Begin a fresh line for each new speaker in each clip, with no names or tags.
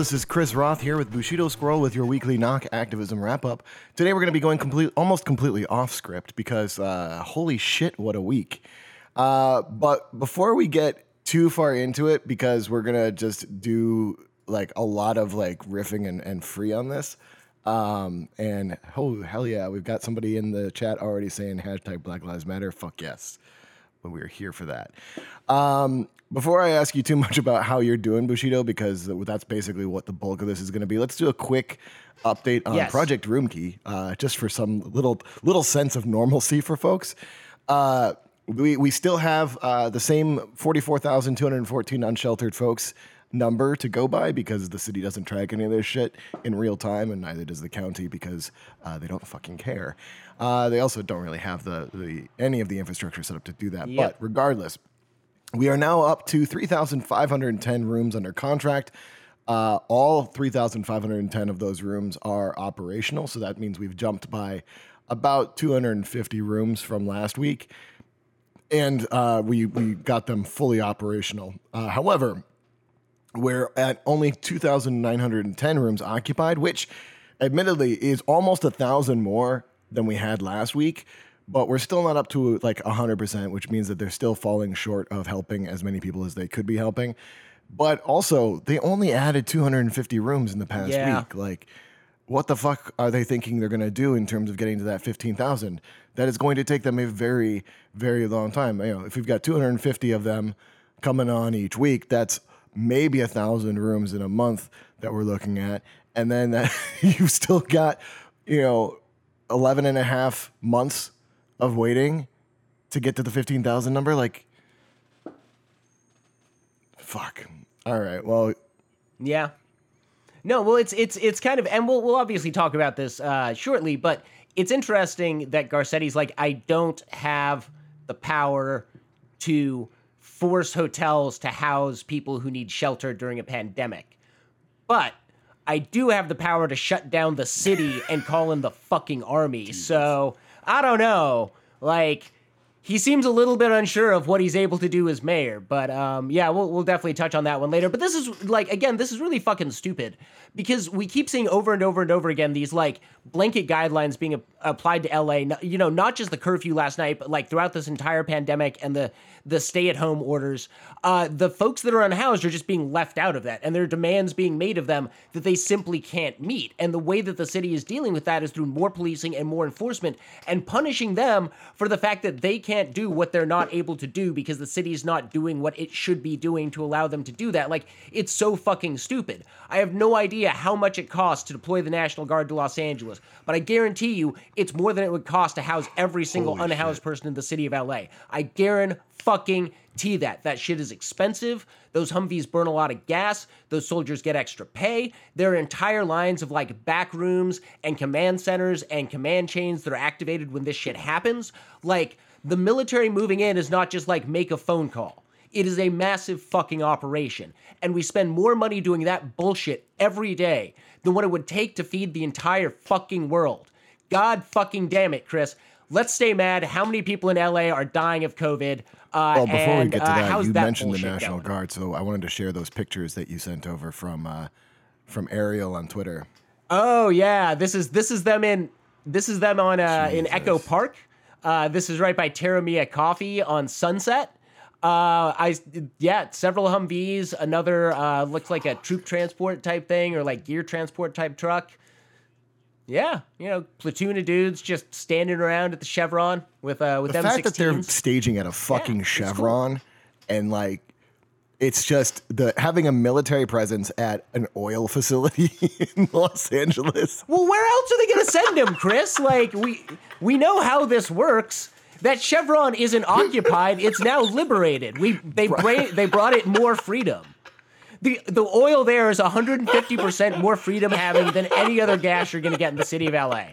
This is Chris Roth here with Bushido Squirrel with your weekly knock activism wrap up. Today we're going to be going complete, almost completely off script because uh, holy shit, what a week! Uh, but before we get too far into it, because we're gonna just do like a lot of like riffing and, and free on this. Um, and oh hell yeah, we've got somebody in the chat already saying hashtag Black Lives Matter. Fuck yes when we are here for that. Um, before I ask you too much about how you're doing, Bushido, because that's basically what the bulk of this is going to be, let's do a quick update on
Yes.
Project Roomkey, uh, just for some little little sense of normalcy for folks. Uh, we we still have uh, the same forty four thousand two hundred fourteen unsheltered folks number to go by because the city doesn't track any of this shit in real time, and neither does the county because uh, they don't fucking care. Uh, they also don't really have the, the any of the infrastructure set up to do that.
Yep.
But regardless, we are now up to 3,510 rooms under contract. Uh, all 3,510 of those rooms are operational. So that means we've jumped by about 250 rooms from last week. And uh, we, we got them fully operational. Uh, however, we're at only 2,910 rooms occupied, which admittedly is almost a thousand more than we had last week. But we're still not up to like 100%, which means that they're still falling short of helping as many people as they could be helping. But also, they only added 250 rooms in the past
Yeah.
week. Like, what the fuck are they thinking they're going to do in terms of getting to that 15,000? That is going to take them a very, very long time. You know, if we've got 250 of them coming on each week, that's maybe a thousand rooms in a month that we're looking at. And then that, you've still got, you know, 11 and a half months of waiting to get to the 15,000 number. Like, fuck. All right. Well,
Yeah. No, well, it's it's it's kind of, and we'll we'll obviously talk about this uh, shortly, but it's interesting that Garcetti's like, I don't have the power to force hotels to house people who need shelter during a pandemic, but I do have the power to shut down the city and call in the fucking army. So I don't know, like. He seems a little bit unsure of what he's able to do as mayor, but um, yeah, we'll, we'll definitely touch on that one later. But this is like, again, this is really fucking stupid because we keep seeing over and over and over again these like blanket guidelines being a- applied to LA. You know, not just the curfew last night, but like throughout this entire pandemic and the the stay at home orders. Uh, the folks that are unhoused are just being left out of that, and there are demands being made of them that they simply can't meet. And the way that the city is dealing with that is through more policing and more enforcement and punishing them for the fact that they can't do what they're not able to do because the city is not doing what it should be doing to allow them to do that. Like, it's so fucking stupid. I have no idea how much it costs to deploy the National Guard to Los Angeles, but I guarantee you it's more than it would cost to house every single unhoused person in the city of LA. I guarantee fucking T that. That shit is expensive. Those Humvees burn a lot of gas. Those soldiers get extra pay. There are entire lines of like back rooms and command centers and command chains that are activated when this shit happens. Like the military moving in is not just like make a phone call. It is a massive fucking operation. And we spend more money doing that bullshit every day than what it would take to feed the entire fucking world. God fucking damn it, Chris. Let's stay mad. How many people in LA are dying of COVID? Uh,
Well, before we get to
uh,
that,
how's
you
that
mentioned the National
going?
Guard, so I wanted to share those pictures that you sent over from uh, from Ariel on Twitter.
Oh yeah, this is this is them in this is them on uh, in Echo Park. Uh, this is right by Tierra Mia Coffee on Sunset. Uh, I yeah, several Humvees, another uh, looks like a troop transport type thing or like gear transport type truck. Yeah, you know, platoon of dudes just standing around at the Chevron with uh with
The fact that they're staging at a fucking
cool.
Chevron and like it's just the having a military presence at an oil facility in Los Angeles.
Well, where else are they going to send him, Chris? Like we we know how this works. That Chevron isn't occupied; it's now liberated. We they bra- they brought it more freedom. The the oil there is 150 percent more freedom having than any other gas you're going to get in the city of LA.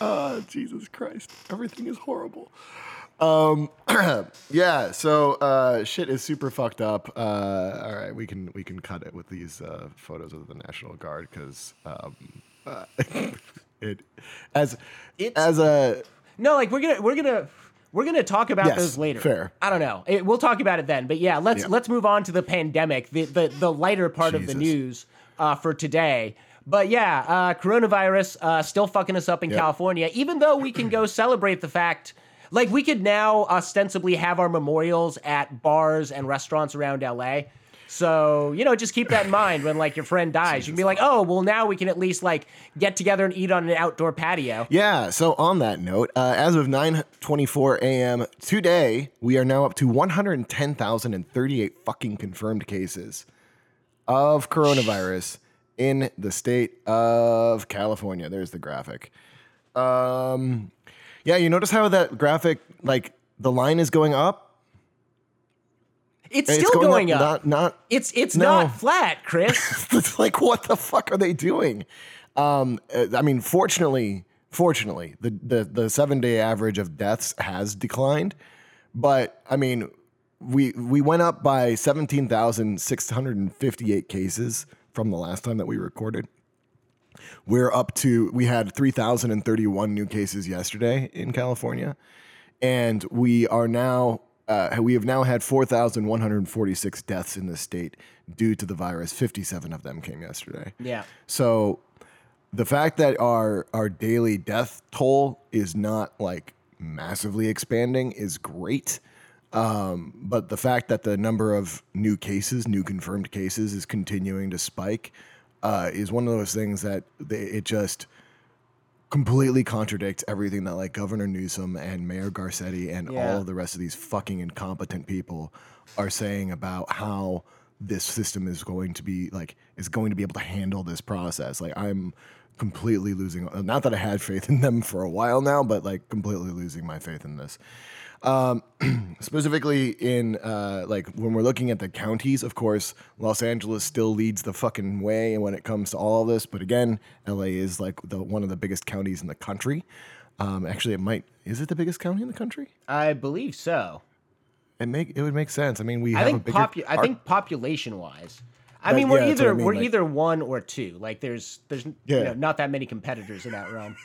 Oh, Jesus Christ. Everything is horrible. Um yeah, so uh shit is super fucked up. Uh all right, we can we can cut it with these uh photos of the National Guard cuz um uh, it as
It's-
as a
No, like we're gonna we're gonna We're gonna talk about
Yes,
those later.
fair.
I don't know. It- we'll talk about it then. But yeah, let's
Yeah.
let's move on to the pandemic, the the, the lighter part of the news uh, for today. But yeah, uh, coronavirus uh, still fucking us up in
Yep.
California. Even though we can go celebrate the fact, like we could now ostensibly have our memorials at bars and restaurants around LA. So you know, just keep that in mind when like your friend dies. You can be like, oh, well, now we can at least like get together and eat on an outdoor patio.
Yeah. So on that note, uh, as of 9:24 a.m. today, we are now up to 110,038 fucking confirmed cases of coronavirus in the state of California. There's the graphic. Um, yeah, you notice how that graphic, like the line is going up.
It's
It's
still going, up.
Not, not
It's it's
No.
not flat, Chris.
it's like what the fuck are they doing um uh, i mean fortunately fortunately the the, the seven day average of deaths has declined but i mean we we went up by 17,658 cases from the last time that we recorded we're up to we had 3,031 new cases yesterday in California and we are now uh, we have now had 4,146 deaths in the state due to the virus. 57 of them came yesterday.
yeah.
So the fact that our our daily death toll is not like massively expanding is great. Um, but the fact that the number of new cases, new confirmed cases, is continuing to spike uh, is one of those things that they, it just completely contradicts everything that like Governor Newsom and Mayor Garcetti and
Yeah.
all of the rest of these fucking incompetent people are saying about how this system is going to be like is going to be able to handle this process. Like I'm completely losing not that I had faith in them for a while now, but like completely losing my faith in this. Um, specifically in uh, like when we're looking at the counties, of course, Los Angeles still leads the fucking way when it comes to all of this. But again, LA is like the one of the biggest counties in the country. Um, actually, it might is it the biggest county in the country?
I believe so.
It make it would make sense. I mean, we
I
have
think popu- I think population wise. I
That-
mean, we're
yeah,
either
I mean,
we're
like-
either one or two. Like there's there's you know, not that many competitors in that realm.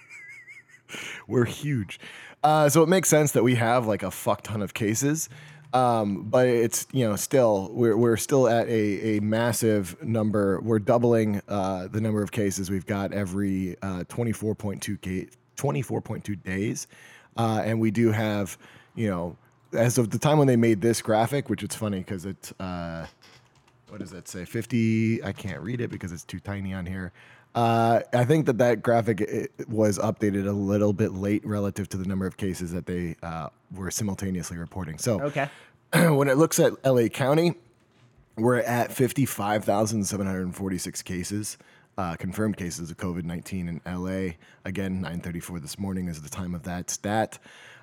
we're huge. Uh, so it makes sense that we have like a fuck ton of cases. Um, but it's you know still we're we're still at a, a massive number. We're doubling uh, the number of cases we've got every uh, 24.2 ca- 24.2 days, uh, and we do have you know as of the time when they made this graphic, which it's funny because it's uh, what does that say? 50. I can't read it because it's too tiny on here. Uh, I think that that graphic was updated a little bit late relative to the number of cases that they uh, were simultaneously reporting. So
Okay.
when it looks at LA County, we're at 55,746 cases, uh, confirmed cases of COVID 19 in LA. Again, 934 this morning is the time of that stat.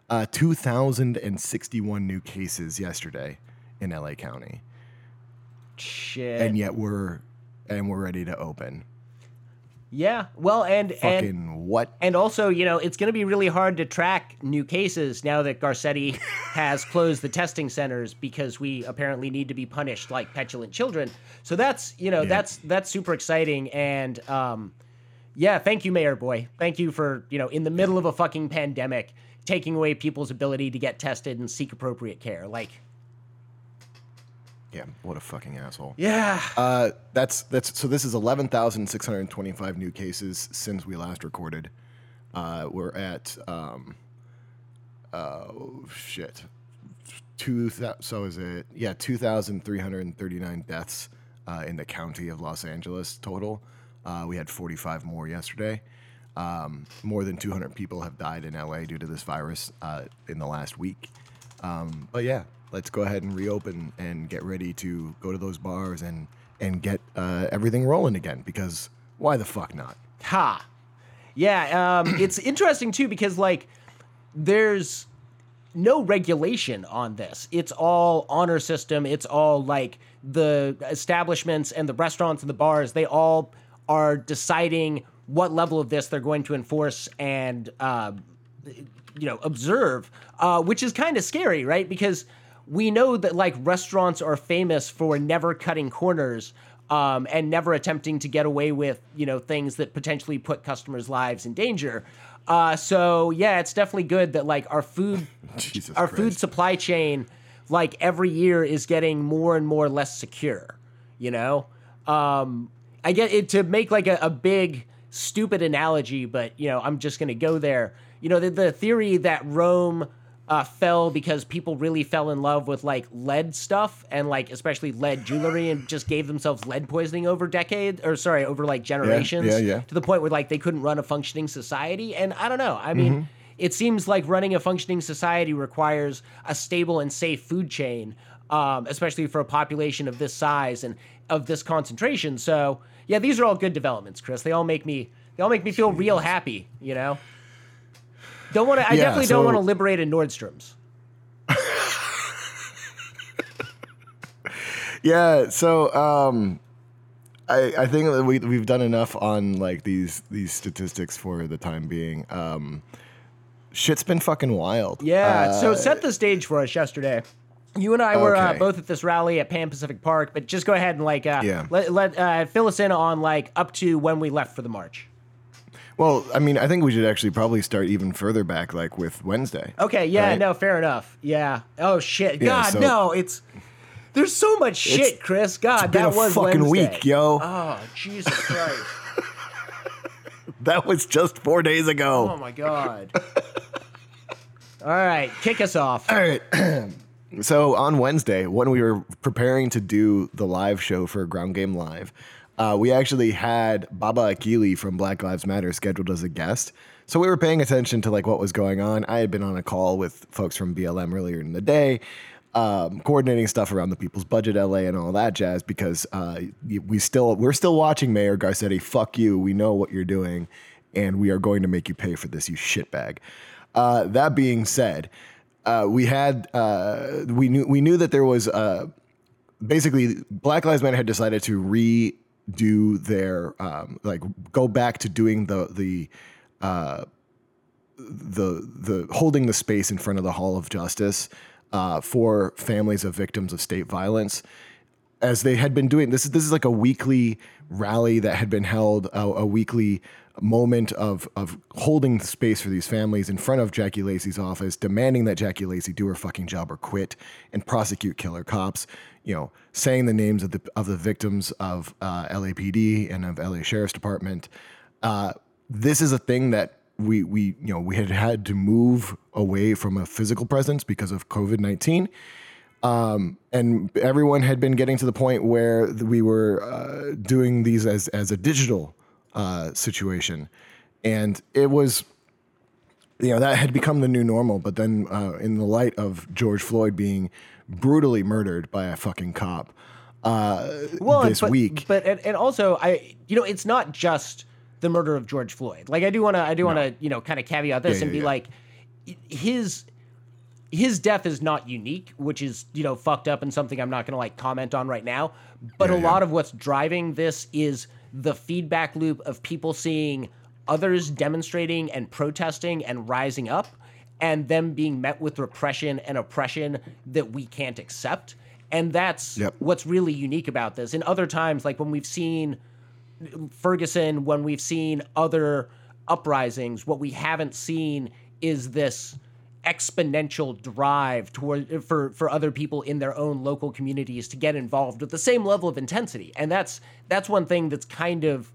Uh, 2,061 new cases yesterday in LA County.
Shit.
And yet we're and we're ready to open.
Yeah. Well, and
Fucking
and
what?
and also, you know, it's going to be really hard to track new cases now that Garcetti has closed the testing centers because we apparently need to be punished like petulant children. So that's, you know, that's that's super exciting and um yeah, thank you Mayor Boy. Thank you for, you know, in the middle of a fucking pandemic taking away people's ability to get tested and seek appropriate care. Like
Yeah, what a fucking asshole.
yeah.
Uh, that's that's so. This is eleven thousand six hundred twenty-five new cases since we last recorded. Uh, we're at um, oh shit, two. So is it? Yeah, two thousand three hundred thirty-nine deaths uh, in the county of Los Angeles total. Uh, we had forty-five more yesterday. Um, more than 200 people have died in LA due to this virus uh, in the last week. Um, but yeah, let's go ahead and reopen and get ready to go to those bars and and get uh, everything rolling again. Because why the fuck not?
Ha. Yeah, um, it's interesting too because like there's no regulation on this. It's all honor system. It's all like the establishments and the restaurants and the bars. They all are deciding what level of this they're going to enforce and uh, you know observe, uh, which is kind of scary, right? Because we know that like restaurants are famous for never cutting corners um, and never attempting to get away with you know things that potentially put customers' lives in danger. Uh, so yeah, it's definitely good that like our food our food supply chain like every year is getting more and more less secure you know? Um i get it to make like a, a big stupid analogy but you know i'm just gonna go there. You know the, the theory that rome uh, fell because people really fell in love with like lead stuff and like especially lead jewelry and just gave themselves lead poisoning over decades or sorry over like generations
yeah, yeah.
to the point where like they couldn't run a functioning society. And i don't know. I mean it seems like running a functioning society requires a stable and safe food chain um, especially for a population of this size and of this concentration. So yeah these are all good developments chris. They all make me they all make me feel real happy you know don't want to i
Yeah,
definitely don't want to liberate a nordstrom's
Yeah, so um, I I think that we we've done enough on like these these statistics for the time being. Um, shit's been fucking wild.
Yeah. so
Uh,
set the stage for us yesterday. You and I were uh, both at this rally at Pan Pacific Park, but just go ahead and like uh,
Yeah.
let let uh, fill us in on like up to when we left for the march.
Well, I mean, I think we should actually probably start even further back, like with Wednesday.
Okay. Yeah.
Right.
No. Fair enough. Yeah. Oh shit.
Yeah,
God.
so-
no. It's there's so much shit, Chris. God, that
a
was
fucking
Wednesday.
week, yo.
Oh Jesus Christ.
That was just four days ago.
oh my God. All right, kick us off.
All right. so on Wednesday, when we were preparing to do the live show for Ground Game Live, uh, we actually had Baba Akili from Black Lives Matter scheduled as a guest. So we were paying attention to like what was going on. I had been on a call with folks from BLM earlier in the day, um, coordinating stuff around the People's Budget LA and all that jazz because uh, we still we're still watching Mayor Garcetti. Fuck you. We know what you're doing, and we are going to make you pay for this, you shitbag. Uh, that being said, uh, we had uh, we knew we knew that there was uh, basically Black Lives Matter had decided to redo their um, like go back to doing the the uh, the the holding the space in front of the Hall of Justice uh, for families of victims of state violence. As they had been doing this is this is like a weekly rally that had been held a, a weekly moment of of holding space for these families in front of Jackie Lacey's office demanding that Jackie Lacey do her fucking job or quit and prosecute killer cops you know saying the names of the of the victims of uh, LAPD and of LA Sheriff's Department uh, this is a thing that we we you know we had had to move away from a physical presence because of COVID-19 um, and everyone had been getting to the point where we were uh, doing these as as a digital uh, situation, and it was, you know, that had become the new normal. But then, uh, in the light of George Floyd being brutally murdered by a fucking cop uh, this
but,
week,
But and, and also, I you know, it's not just the murder of George Floyd. Like I do want to, I do want to, you know, kind of caveat this
Yeah,
and
yeah,
be
yeah.
like, his his death is not unique, which is you know fucked up and something I'm not going to like comment on right now. But a lot of what's driving this is the feedback loop of people seeing others demonstrating and protesting and rising up, and them being met with repression and oppression that we can't accept. And that's
Yep.
what's really unique about this. In other times, like when we've seen Ferguson, when we've seen other uprisings, what we haven't seen is this exponential drive toward for for other people in their own local communities to get involved with the same level of intensity. And that's that's one thing that's kind of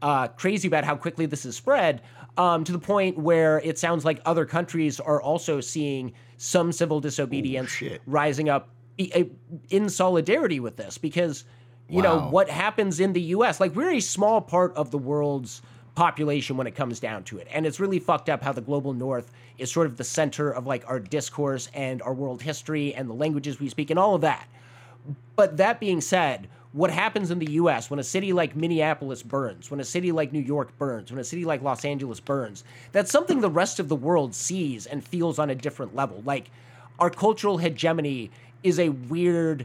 uh, crazy about how quickly this has spread um, to the point where it sounds like other countries are also seeing some civil disobedience
shit.
rising up in solidarity with this because you know what happens in the US like we're a small part of the world's population when it comes down to it. And it's really fucked up how the global north is sort of the center of like our discourse and our world history and the languages we speak and all of that. But that being said, what happens in the US when a city like Minneapolis burns, when a city like New York burns, when a city like Los Angeles burns, that's something the rest of the world sees and feels on a different level. Like our cultural hegemony is a weird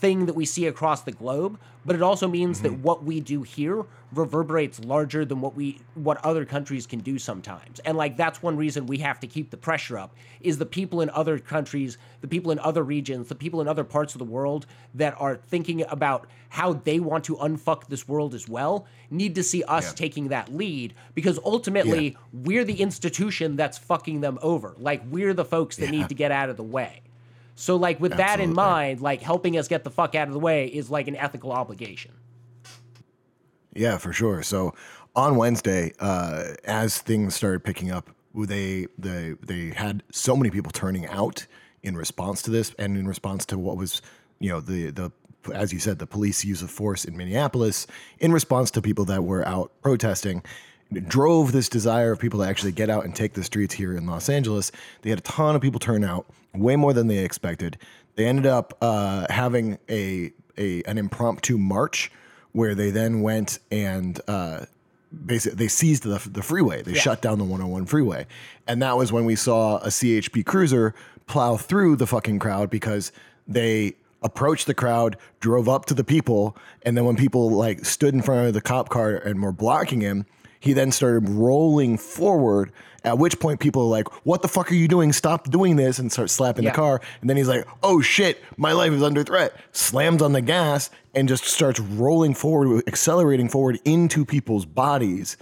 thing that we see across the globe, but it also means
Mm-hmm.
that what we do here reverberates larger than what we what other countries can do sometimes. And like that's one reason we have to keep the pressure up is the people in other countries, the people in other regions, the people in other parts of the world that are thinking about how they want to unfuck this world as well need to see us
Yeah.
taking that lead because ultimately we're the institution that's fucking them over. Like we're the folks that
Yeah.
need to get out of the way. So like with that in mind, like helping us get the fuck out of the way is like an ethical obligation.
Yeah, for sure. So on Wednesday, uh, as things started picking up, they they they had so many people turning out in response to this, and in response to what was, you know, the the as you said, the police use of force in Minneapolis in response to people that were out protesting. Drove this desire of people to actually get out and take the streets here in Los Angeles. They had a ton of people turn out, way more than they expected. They ended up uh, having a, a an impromptu march where they then went and uh, basically they seized the, the freeway. They shut down the 101 freeway. And that was when we saw a CHP cruiser plow through the fucking crowd because they approached the crowd, drove up to the people, and then when people like stood in front of the cop car and were blocking him, he then started rolling forward. At which point, people are like, "What the fuck are you doing? Stop doing this!" and start slapping
Yeah.
the car. And then he's like, "Oh shit, my life is under threat." Slams on the gas and just starts rolling forward, accelerating forward into people's bodies.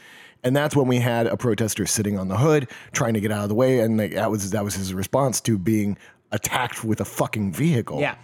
And that's when we had a protester sitting on the hood, trying to get out of the way, and like, that was that was his response to being attacked with a fucking vehicle.
Yeah.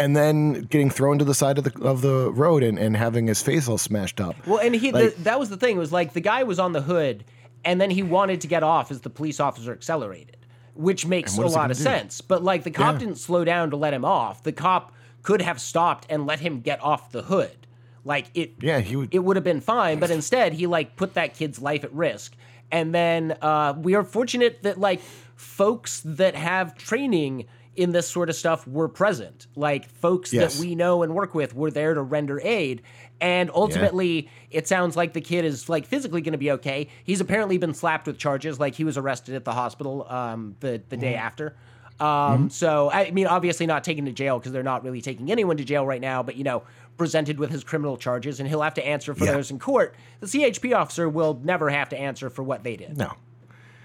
And then getting thrown to the side of the of the road and, and having his face all smashed up.
Well, and he
Like-
the, that was the thing. It was like the guy was on the hood, and then he wanted to get off as the police officer accelerated, which makes a lot of
do?
sense. But like the cop
Yeah.
didn't slow down to let him off. The cop could have stopped and let him get off the hood. Like it.
Yeah, he would-
It would have been fine, but instead he like put that kid's life at risk. And then uh, we are fortunate that like folks that have training in this sort of stuff were present. Like folks
Yes.
that we know and work with were there to render aid. And ultimately, it sounds like the kid is like physically going to be okay. He's apparently been slapped with charges. Like he was arrested at the hospital um, the the day after. Um, So I mean, obviously not taken to jail because they're not really taking anyone to jail right now. But you know, presented with his criminal charges, and he'll have to answer for
Yeah.
those in court. The CHP officer will never have to answer for what they did.
No.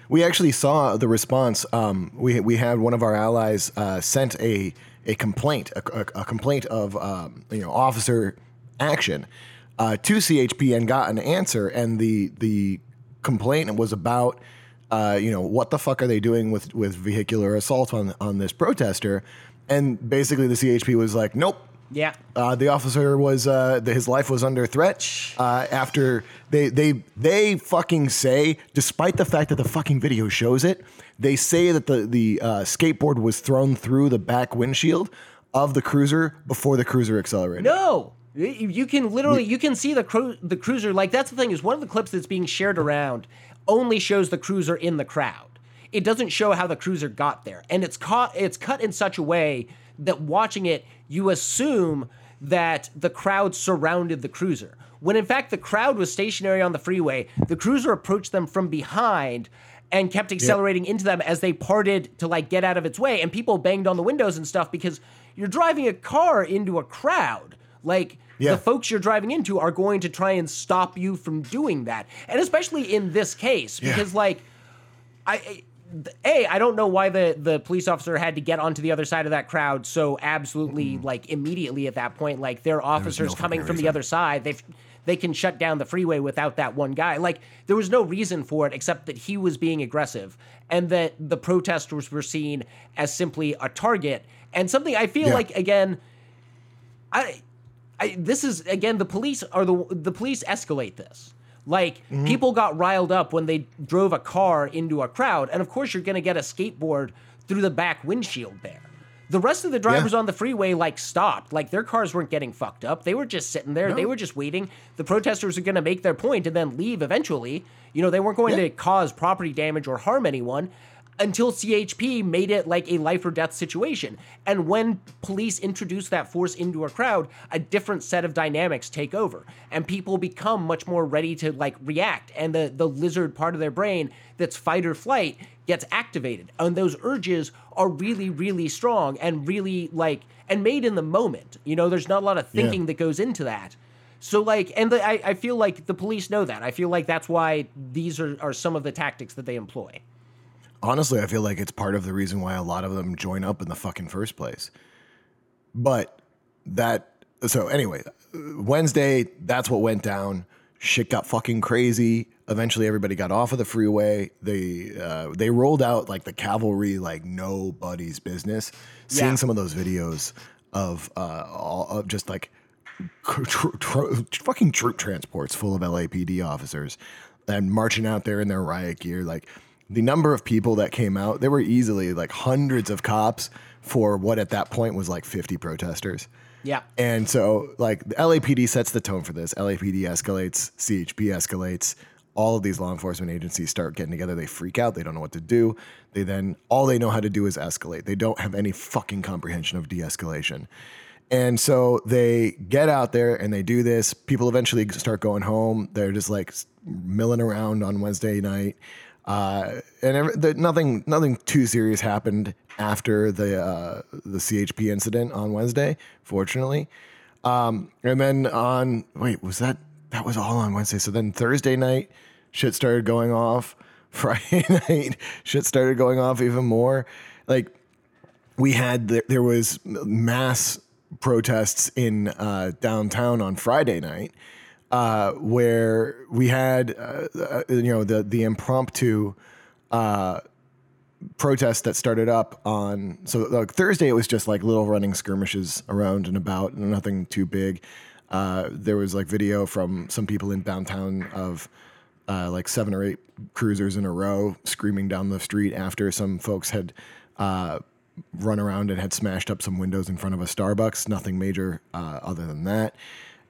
We actually saw the response. Um, we we had one of our allies uh, sent a a complaint, a, a- a complaint of um, you know officer action uh, to CHP and got an answer. And the the complaint was about uh, you know what the fuck are they doing with with vehicular assault on on this protester? And basically, the CHP was like, nope.
Yeah.
Uh, the officer was uh, the, his life was under threat uh, after they they they fucking say, despite the fact that the fucking video shows it, they say that the the uh, skateboard was thrown through the back windshield of the cruiser before the cruiser accelerated.
No, you you can literally you can see the cru- the cruiser. Like that's the thing is one of the clips that's being shared around only shows the cruiser in the crowd. It doesn't show how the cruiser got there, and it's caught. It's cut in such a way that watching it, you assume that the crowd surrounded the cruiser. When in fact the crowd was stationary on the freeway. The cruiser approached them from behind and kept accelerating into them as they parted to like get out of its way and people banged on the windows and stuff because you're driving a car into a crowd like
Yeah.
the folks you're driving into are going to try and stop you from doing that and especially in this case because like i I- a i don't know why the the police officer had to get onto the other side of that crowd so absolutely like immediately at that point. Like their officers
no
coming from the other side. They've they can shut down the freeway without that one guy. Like there was no reason for it except that he was being aggressive and that the protesters were seen as simply a target. And something i feel
Yeah.
like again I, I this is again the police are the the police escalate this. Like
Mm-hmm.
people got riled up when they drove a car into a crowd, and of course you're going to get a skateboard through the back windshield there. The rest of the drivers
Yeah.
on the freeway like stopped, like their cars weren't getting fucked up. They were just sitting there. They were just waiting. The protesters are going to make their point and then leave eventually. You know, they weren't going
Yeah.
to cause property damage or harm anyone. Until CHP made it like a life or death situation. And when police introduce that force into a crowd, a different set of dynamics take over and people become much more ready to like react and the the lizard part of their brain that's fight or flight gets activated. And those urges are really really strong and really like and made in the moment. You know, there's not a lot of thinking
Yeah.
that goes into that. So like, and the, I, I feel like the police know that. I feel like that's why these are, are some of the tactics that they employ.
Honestly, I feel like it's part of the reason why a lot of them join up in the fucking first place. But that so anyway, Wednesday, that's what went down. Shit got fucking crazy. Eventually, everybody got off of the freeway. They uh, they rolled out like the cavalry, like nobody's business. Seeing some of those videos of uh, all of just like fucking troop transports full of LAPD officers and marching out there in their riot gear. Like the number of people that came out, there were easily like hundreds of cops for what at that point was like 50 protesters.
Yeah.
And so, like, the LAPD sets the tone for this. LAPD escalates, CHP escalates. All of these law enforcement agencies start getting together. They freak out. They don't know what to do. They then, all they know how to do is escalate. They don't have any fucking comprehension of de escalation. And so they get out there and they do this. People eventually start going home. They're just like milling around on Wednesday night. Uh, and every, the, nothing, nothing too serious happened after the uh, the CHP incident on Wednesday, fortunately. Um, and then on wait, was that that was all on Wednesday? So then Thursday night, shit started going off. Friday night, shit started going off even more. Like we had there, there was mass protests in uh, downtown on Friday night, uh, where we had uh, uh, you know the the impromptu uh, protest that started up on so like Thursday it was just like little running skirmishes around and about, nothing too big. Uh, there was like video from some people in downtown of uh, like seven or eight cruisers in a row screaming down the street after some folks had run around and had smashed up some windows in front of a Starbucks. Nothing major uh, other than that.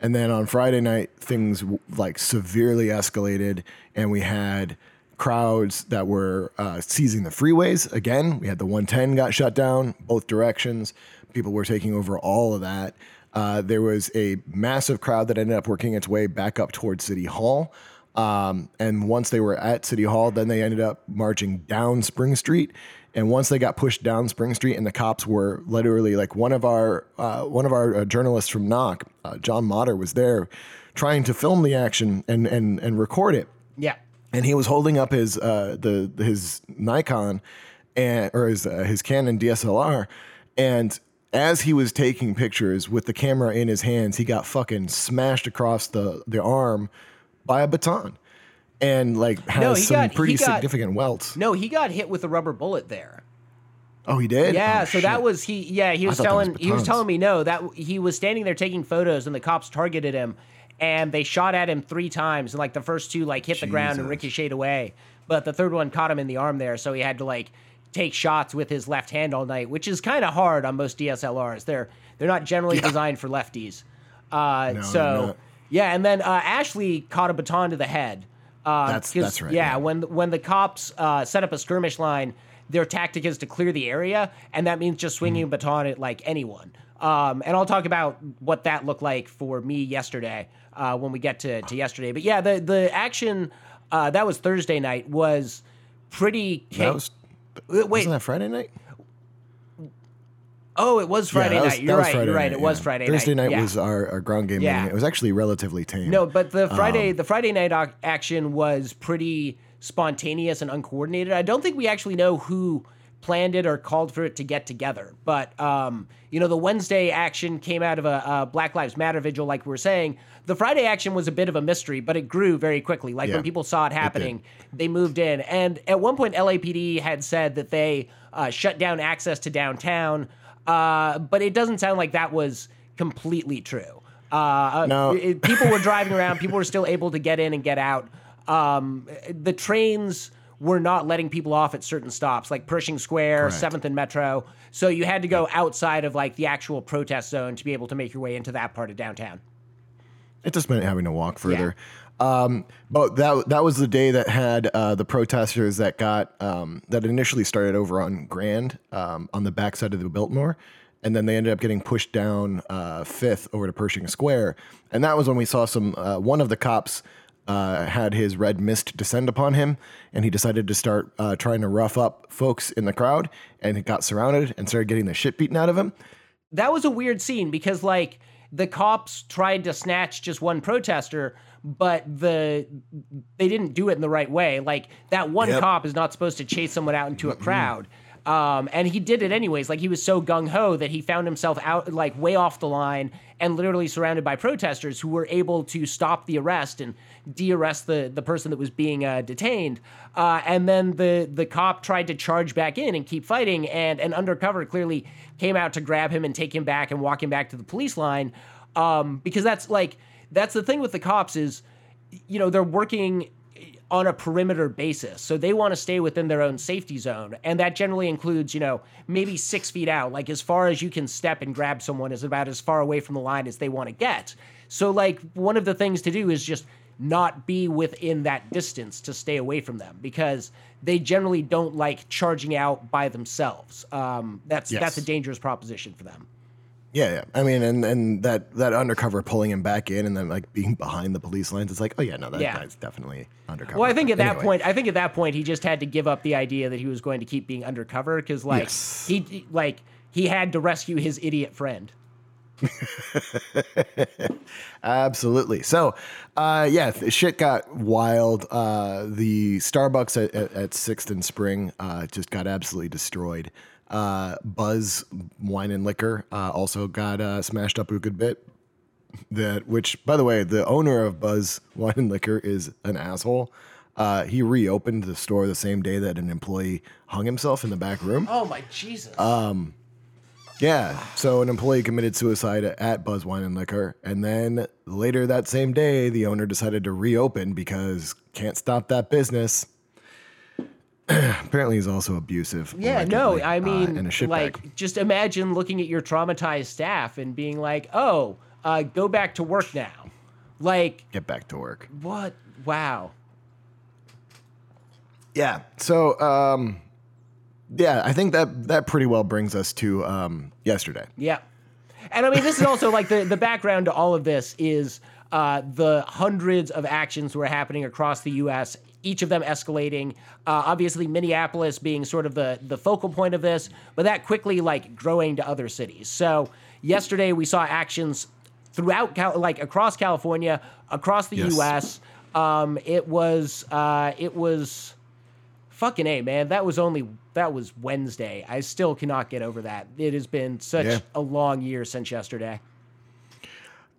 And then on Friday night, things like severely escalated, and we had crowds that were uh, seizing the freeways. Again, we had the 110 got shut down both directions. People were taking over all of that. Uh, there was a massive crowd that ended up working its way back up towards City Hall. Um, and once they were at City Hall, then they ended up marching down Spring Street. And once they got pushed down Spring Street, and the cops were literally like one of our uh, one of our uh, journalists from Knock, uh, John Motter, was there trying to film the action and and and record it.
Yeah.
and he was holding up his uh, the his Nikon and or his uh, his Canon DSLR, and as he was taking pictures with the camera in his hands, he got fucking smashed across the the arm by a baton, and like has
No, he
some
got-
pretty
got-
significant welts.
No, he got hit with a rubber bullet there.
Oh, he did.
Yeah,
Oh,
so
shit.
that was he. Yeah, he was
that was
telling he was telling me no that he was standing there taking photos and the cops targeted him and they shot at him three times and like the first two like hit the ground and ricocheted away, but the third one caught him in the arm there, so he had to like take shots with his left hand all night, which is kind of hard on most DSLRs. They're they're not generally designed for lefties. Uh,
No,
so yeah, and then uh, Ashley caught a baton to the head. Uh,
That's- that's right,
Yeah,
yeah.
when when the cops uh, set up a skirmish line, their tactic is to clear the area, and that means just swinging a baton at like anyone. Um, and I'll talk about what that looked like for me yesterday uh, when we get to, to yesterday. But yeah, the the action uh, that was Thursday night was pretty. Ca-
that was.
Wait,
Wasn't that Friday night?
Oh, it was Friday
Yeah, was-
night. You're
was
right.
Friday
You're right.
night,
It was
yeah.
Friday
Thursday
night.
night
Yeah.
was our, our ground game
Yeah.
meeting. It was actually relatively tame.
No, but the Friday
Um,
the Friday night ac- action was pretty spontaneous and uncoordinated. I don't think we actually know who planned it or called for it to get together. But um, you know, the Wednesday action came out of a, a Black Lives Matter vigil, like we were saying. The Friday action was a bit of a mystery, but it grew very quickly. Like
Yeah,
when people saw it happening, they moved in. And at one point, LAPD had said that they uh, shut down access to downtown, uh, but it doesn't sound like that was completely true. Uh,
No.
it- people were driving around. People were still able to get in and get out. Um, the trains were not letting people off at certain stops, like Pershing Square, Seventh and Metro. So you had to go outside of like the actual protest zone to be able to make your way into that part of downtown.
It just meant having to walk further. Um, but that that was the day that had uh, the protesters that got um, that initially started over on Grand um, on the backside of the Biltmore, and then they ended up getting pushed down uh, Fifth over to Pershing Square, and that was when we saw some uh, one of the cops. Uh, had his red mist descend upon him, and he decided to start uh, trying to rough up folks in the crowd, and he got surrounded and started getting the shit beaten out of him.
that was a weird scene because like the cops tried to snatch just one protester but the they didn't do it in the right way. Like that one
Yep.
cop is not supposed to chase someone out into a crowd. Um, and he did it anyways. Like he was so gung-ho that he found himself out like way off the line and literally surrounded by protesters who were able to stop the arrest and de-arrest the, the person that was being uh, detained. Uh, and then the the cop tried to charge back in and keep fighting and an undercover clearly came out to grab him and take him back and walk him back to the police line. Um, because that's like that's the thing with the cops is you know they're working on a perimeter basis. So they want to stay within their own safety zone. And that generally includes you know maybe six feet out like as far as you can step and grab someone is about as far away from the line as they want to get. So like one of the things to do is just not be within that distance to stay away from them because they generally don't like charging out by themselves. Um, that's
Yes.
that's a dangerous proposition for them
Yeah, yeah. I mean, and and that that undercover pulling him back in, and then like being behind the police lines. It's like, oh yeah, no, that
Yeah.
guy's definitely undercover.
Well, I think at that
Anyway.
point, I think at that point, he just had to give up the idea that he was going to keep being undercover because, like,
Yes.
he like he had to rescue his idiot friend.
absolutely. So, uh, yeah, shit got wild. Uh, the Starbucks at, at, at Sixth and Spring uh, just got absolutely destroyed. Uh, Buzz Wine and Liquor uh, also got uh, smashed up a good bit. That, which, by the way, the owner of Buzz Wine and Liquor is an asshole. Uh, he reopened the store the same day that an employee hung himself in the back room.
Oh my Jesus!
Yeah. So an employee committed suicide at Buzz Wine and Liquor, and then later that same day, the owner decided to reopen because can't stop that business. Apparently, he's also abusive.
yeah, no, I
uh,
mean,
shitbag.
like, just imagine looking at your traumatized staff and being like, "Oh, uh, go back to work now." Like,
get back to work.
what? Wow.
Yeah. So, um, yeah, I think that that pretty well brings us to um, yesterday.
Yeah. And I mean, this is also like the, the background to all of this is uh, the hundreds of actions were happening across the U.S., each of them escalating. Uh, obviously, Minneapolis being sort of the, the focal point of this, but that quickly like growing to other cities. So yesterday we saw actions throughout, Cal- like across California, across the
Yes.
U.S. Um, it was uh, it was fucking a man. That was only that was Wednesday. I still cannot get over that. It has been such
Yeah.
a long year since yesterday.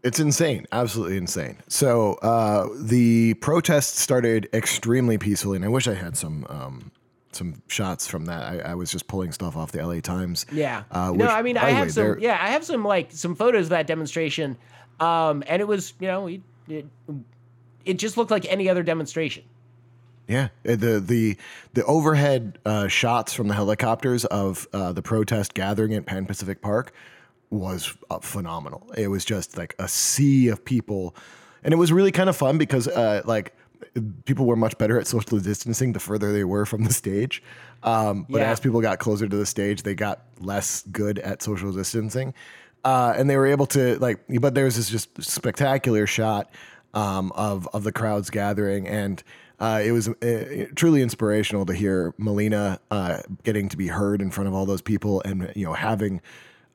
It's insane, absolutely insane. So uh, the protests started extremely peacefully, and I wish I had some um, some shots from that. I, I was just pulling stuff off the LA Times.
Yeah.
Uh,
no, I mean I have
way,
some. Yeah, I have some like some photos of that demonstration, um, and it was you know it, it it just looked like any other demonstration.
Yeah, uh, the the the overhead uh, shots from the helicopters of uh, the protest gathering at Pan Pacific Park was uh, phenomenal. It was just like a sea of people, and it was really kind of fun because uh, like people were much better at social distancing the further they were from the stage. Um, but
Yeah.
as people got closer to the stage, they got less good at social distancing, uh, and they were able to like. But there was this just spectacular shot um, of of the crowds gathering, and uh, it was uh, truly inspirational to hear Melina uh, getting to be heard in front of all those people, and you know having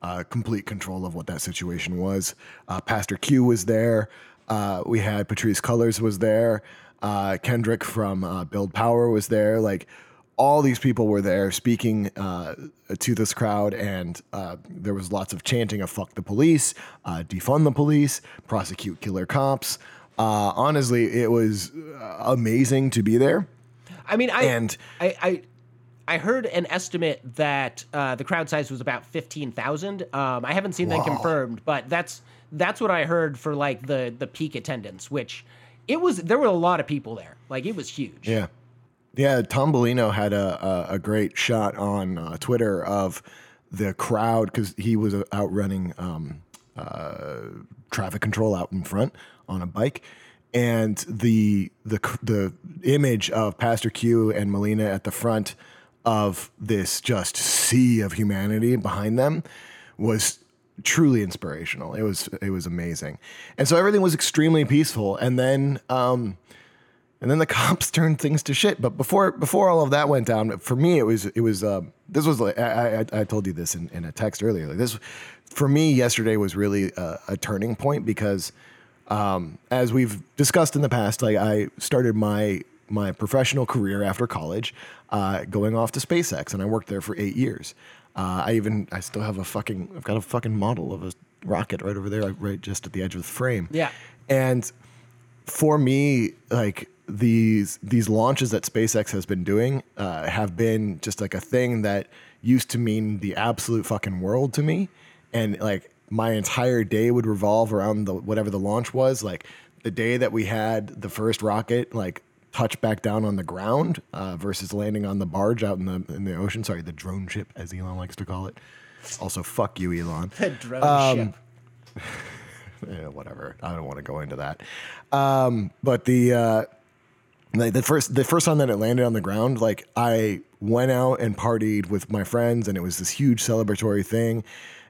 uh, complete control of what that situation was. Uh, Pastor Cue was there. Uh, we had Patrisse Cullors was there. Uh, Kendrick from uh, Build Power was there. Like all these people were there speaking uh, to this crowd, and uh, there was lots of chanting of "fuck the police," uh, "defund the police," "prosecute killer cops." Uh, honestly, it was amazing to be there.
I mean, I
And-
I, I I heard an estimate that uh, the crowd size was about fifteen thousand. Um, I haven't seen that confirmed, but that's that's what I heard for like the the peak attendance, which it was there were a lot of people there. Like it was huge.
Yeah. Yeah, Tom Bellino had a, a, a great shot on uh, Twitter of the crowd because he was uh, out running um, uh, traffic control out in front on a bike, and the the the image of Pastor Cue and Melina at the front of this just sea of humanity behind them was truly inspirational. It was it was amazing, and so everything was extremely peaceful. And then um, and then the cops turned things to shit. But before before all of that went down, for me it was it was uh, this was like I, I, I told you this in, in a text earlier. Like this for me yesterday was really a, a turning point because um, as we've discussed in the past, like I started my my professional career after college, uh, going off to SpaceX, and I worked there for eight years. Uh, I even I still have a fucking I've got a fucking model of a rocket right over there, right just at the edge of the frame.
Yeah.
And for me, like these these launches that SpaceX has been doing uh, have been just like a thing that used to mean the absolute fucking world to me, and like my entire day would revolve around the whatever the launch was. Like the day that we had the first rocket, like touch back down on the ground uh, versus landing on the barge out in the in the ocean. Sorry, the drone ship, as Elon likes to call it. Also, fuck you, Elon.
The drone ship.
Yeah, whatever. I don't want to go into that. Um, but the uh, like the first the first time that it landed on the ground, like I went out and partied with my friends, and it was this huge celebratory thing.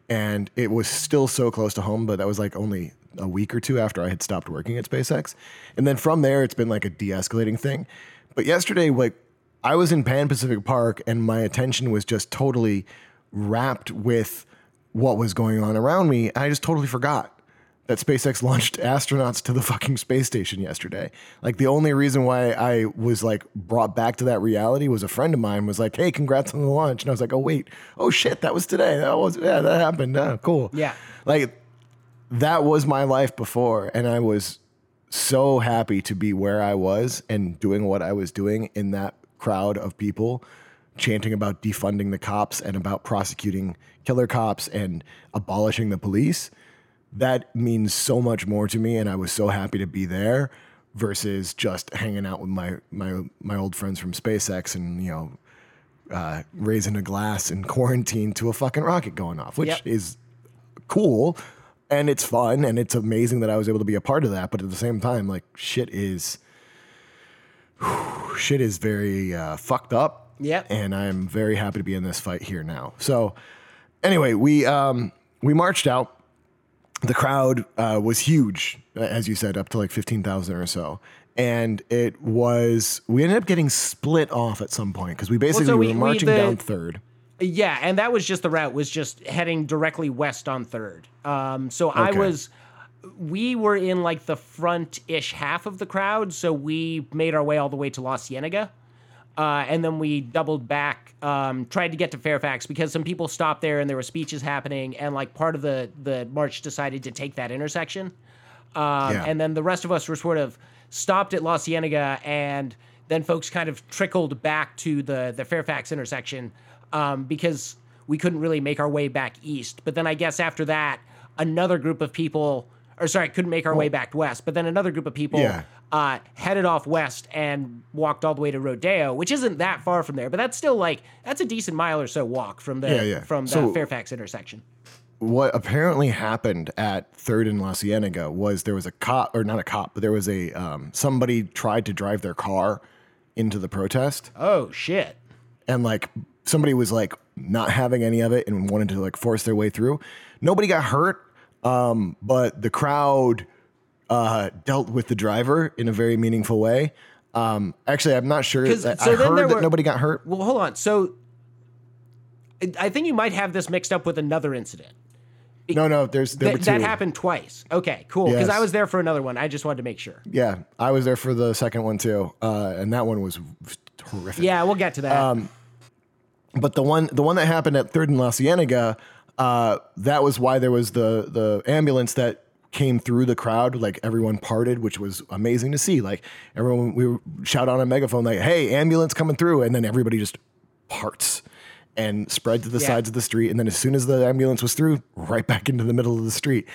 And it was still so close to home, but that was like only a week or two after I had stopped working at SpaceX. And then from there, it's been like a de-escalating thing. But yesterday, like I was in Pan Pacific Park, and my attention was just totally wrapped with what was going on around me. And I just totally forgot that SpaceX launched astronauts to the fucking space station yesterday. Like the only reason why I was like brought back to that reality was a friend of mine was like, "Hey, congrats on the launch," and I was like, "Oh wait, oh shit, that was today. That was yeah, that happened. Oh, cool.
Yeah.
like that was my life before, and I was so happy to be where I was and doing what I was doing in that crowd of people chanting about defunding the cops and about prosecuting killer cops and abolishing the police that means so much more to me and I was so happy to be there versus just hanging out with my my my old friends from SpaceX and you know uh, raising a glass in quarantine to a fucking rocket going off, which
Yep.
is cool and it's fun and it's amazing that I was able to be a part of that. But at the same time, like shit is shit is very uh, fucked up.
Yep.
And I'm very happy to be in this fight here now. So anyway, we um, we marched out the crowd uh, was huge, as you said, up to like 15,000 or so. And it was, we ended up getting split off at some point because we basically
so we-
were
we-
marching
the-
down third.
Yeah, and that was just the route was just heading directly west on third. Um, so I was, we were in like the front-ish half of the crowd, so we made our way all the way to La Cienega, uh, and then we doubled back, um, tried to get to Fairfax because some people stopped there and there were speeches happening, and like part of the the march decided to take that intersection. Um,
Yeah.
And then the rest of us were sort of stopped at La Cienega, and then folks kind of trickled back to the the Fairfax intersection um, because we couldn't really make our way back east. But then I guess after that, another group of people, or sorry, couldn't make our way back west. But then another group of people
Yeah.
uh, headed off west and walked all the way to Rodeo, which isn't that far from there, but that's still like that's a decent mile or so walk from the
Yeah, yeah.
from the
So-
Fairfax intersection.
What apparently happened at third and La Cienega was there was a cop, or not a cop, but there was a, um, somebody tried to drive their car into the protest.
Oh shit!
and like somebody was like not having any of it and wanted to like force their way through. Nobody got hurt, um, but the crowd uh, dealt with the driver in a very meaningful way. Um, actually, I'm not sure. I
so then
heard that
were-
nobody got hurt.
Well, hold on. So I- I think you might have this mixed up with another incident.
No, no, there's there
Th-
were two.
that happened twice. Okay, cool. Because I was there for another one. I just wanted to make sure.
Yeah, I was there for the second one too, uh, and that one was horrific.
Yeah, we'll get to that.
Um, But the one the one that happened at Third and La Cienega, uh, that was why there was the the ambulance that came through the crowd. Like everyone parted, which was amazing to see. Like everyone, we shout on a megaphone like, "Hey, ambulance coming through!" And then everybody just parts and spread to the
Yeah.
sides of the street. And then as soon as the ambulance was through, right back into the middle of the street.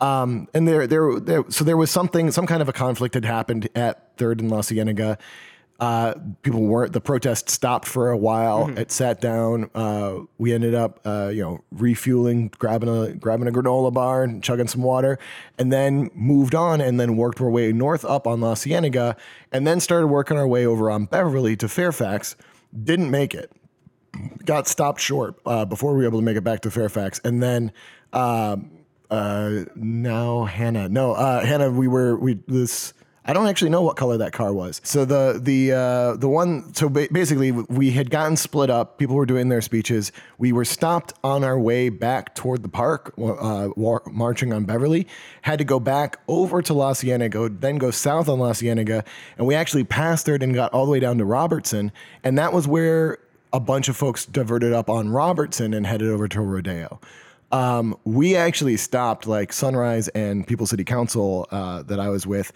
Um, and there, there, there, so there was something, some kind of a conflict had happened at Third and La Cienega. Uh, people weren't. The protest stopped for a while.
Mm-hmm.
It sat down. Uh, we ended up, uh, you know, refueling, grabbing a grabbing a granola bar, and chugging some water, and then moved on, and then worked our way north up on La Cienega, and then started working our way over on Beverly to Fairfax. Didn't make it got stopped short uh, before we were able to make it back to Fairfax, and then um, uh, now Hannah. No, uh, Hannah. We were we this. I don't actually know what color that car was. So the the uh, the one. So ba- basically, we had gotten split up. People were doing their speeches. We were stopped on our way back toward the park, uh, war, marching on Beverly. Had to go back over to La Cienega, then go south on La Cienega, and we actually passed there and got all the way down to Robertson, and that was where a bunch of folks diverted up on Robertson and headed over to Rodeo. Um, we actually stopped, like Sunrise and People City Council uh, that I was with,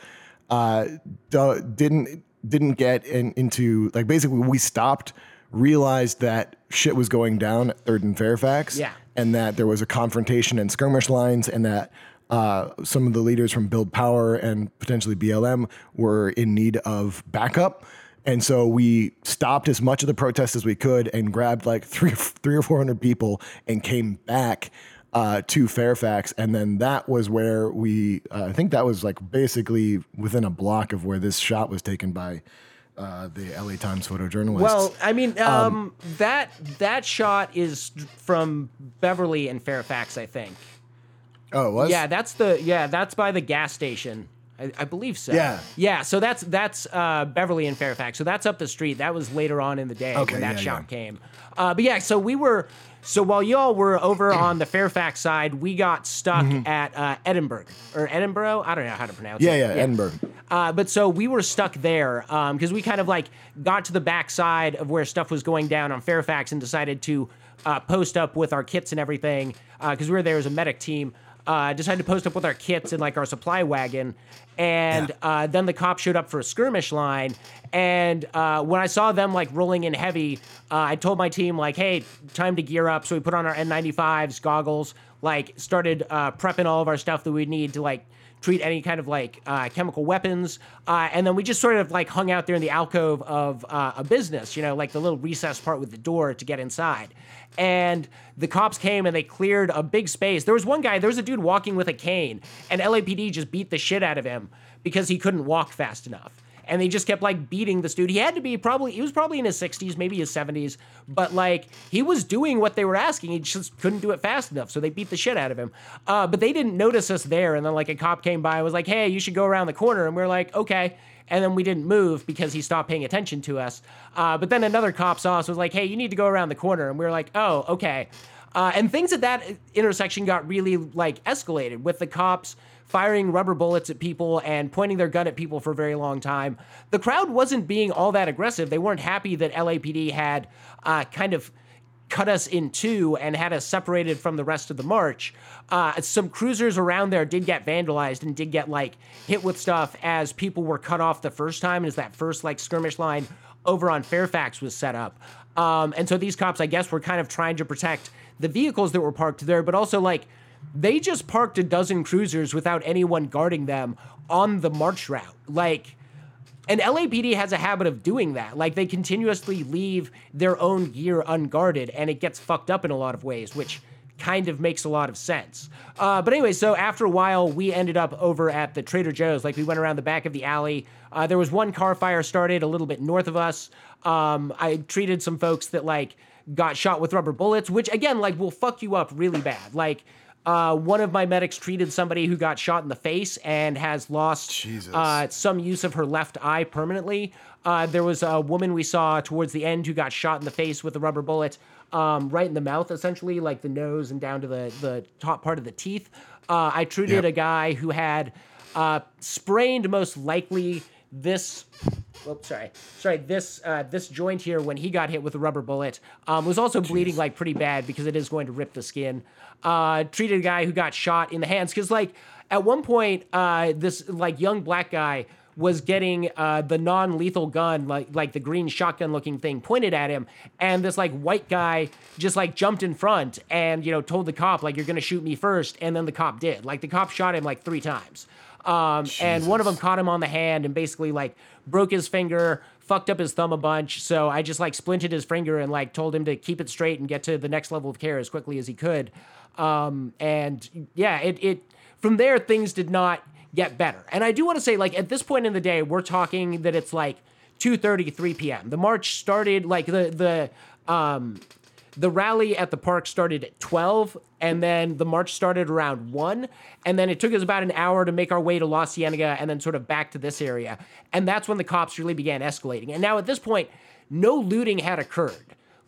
uh, didn't didn't get in, into like basically we stopped, realized that shit was going down at Third and Fairfax,
Yeah.
and that there was a confrontation and skirmish lines, and that uh, some of the leaders from Build Power and potentially BLM were in need of backup. And so we stopped as much of the protest as we could and grabbed like three, three or four hundred people and came back uh, to Fairfax. And then that was where we, uh, I think that was like basically within a block of where this shot was taken by uh, the LA Times photojournalist.
Well, I mean, um, that that shot is from Beverly and Fairfax, I think.
oh, it was?
Yeah, that's the yeah, that's by the gas station. I, I believe so.
Yeah.
Yeah. So that's that's uh, Beverly and Fairfax. So that's up the street. That was later on in the day
Okay,
when that
yeah,
shot
yeah.
came. Uh, but yeah, so we were. So while y'all were over on the Fairfax side, we got stuck at uh, Edinburgh or Edinburgh. I don't know how to pronounce
Mm-hmm. Yeah,
it.
yeah, Edinburgh.
Uh, but so we were stuck there because we kind of like got to the backside of where stuff was going down on Fairfax and decided to uh, post up with our kits and everything because we were there as a medic team. Uh, decided to post up with our kits and like our supply wagon, and
Yeah.
uh, then the cops showed up for a skirmish line. And uh, when I saw them like rolling in heavy, uh, I told my team like, "Hey, time to gear up." So we put on our N95s, goggles, like started uh, prepping all of our stuff that we need to like treat any kind of like uh, chemical weapons. Uh, and then we just sort of like hung out there in the alcove of uh, a business, you know, like the little recess part with the door to get inside. And the cops came and they cleared a big space. There was one guy, there was a dude walking with a cane, and LAPD just beat the shit out of him because he couldn't walk fast enough and they just kept like beating this dude. He had to be probably he was probably in his 60s, maybe his 70s, but like he was doing what they were asking. He just couldn't do it fast enough, so they beat the shit out of him. Uh, but they didn't notice us there, and then like a cop came by and was like, "Hey, you should go around the corner," and we are like, "Okay." And then we didn't move because he stopped paying attention to us. Uh, but then another cop saw us was like, "Hey, you need to go around the corner," and we were like, "Oh, okay." Uh, and things at that intersection got really like escalated with the cops firing rubber bullets at people and pointing their gun at people for a very long time. The crowd wasn't being all that aggressive. They weren't happy that LAPD had uh, kind of cut us in two and had us separated from the rest of the march. Uh, some cruisers around there did get vandalized and did get like hit with stuff as people were cut off the first time as that first like skirmish line over on Fairfax was set up. Um, and so these cops, I guess, were kind of trying to protect the vehicles that were parked there, but also like they just parked a dozen cruisers without anyone guarding them on the march route. Like, and LAPD has a habit of doing that. Like, they continuously leave their own gear unguarded, and it gets fucked up in a lot of ways, which kind of makes a lot of sense. Uh, but anyway, so after a while, we ended up over at the Trader Joe's. Like, we went around the back of the alley. Uh, there was one car fire started a little bit north of us. Um, I treated some folks that, like, got shot with rubber bullets, which, again, like, will fuck you up really bad. Like, uh, one of my medics treated somebody who got shot in the face and has lost uh, some use of her left eye permanently. Uh, there was a woman we saw towards the end who got shot in the face with a rubber bullet, um, right in the mouth, essentially, like the nose and down to the, the top part of the teeth. Uh, I treated
Yep.
a guy who had uh, sprained, most likely, this. Oops, sorry, sorry. This uh, this joint here, when he got hit with a rubber bullet, um, was also bleeding like pretty bad because it is going to rip the skin. Uh, treated a guy who got shot in the hands because like at one point, uh, this like young black guy was getting uh, the non-lethal gun, like like the green shotgun-looking thing, pointed at him, and this like white guy just like jumped in front and you know told the cop like you're gonna shoot me first, and then the cop did. Like the cop shot him like three times. Um, and one of them caught him on the hand and basically like broke his finger, fucked up his thumb a bunch. So I just like splinted his finger and like told him to keep it straight and get to the next level of care as quickly as he could. Um, and yeah, it, it from there things did not get better. And I do want to say, like at this point in the day, we're talking that it's like 2:30, 3 p.m. The march started like the the um the rally at the park started at 12 and then the march started around 1 and then it took us about an hour to make our way to La Cienega and then sort of back to this area. And that's when the cops really began escalating. And now at this point no looting had occurred.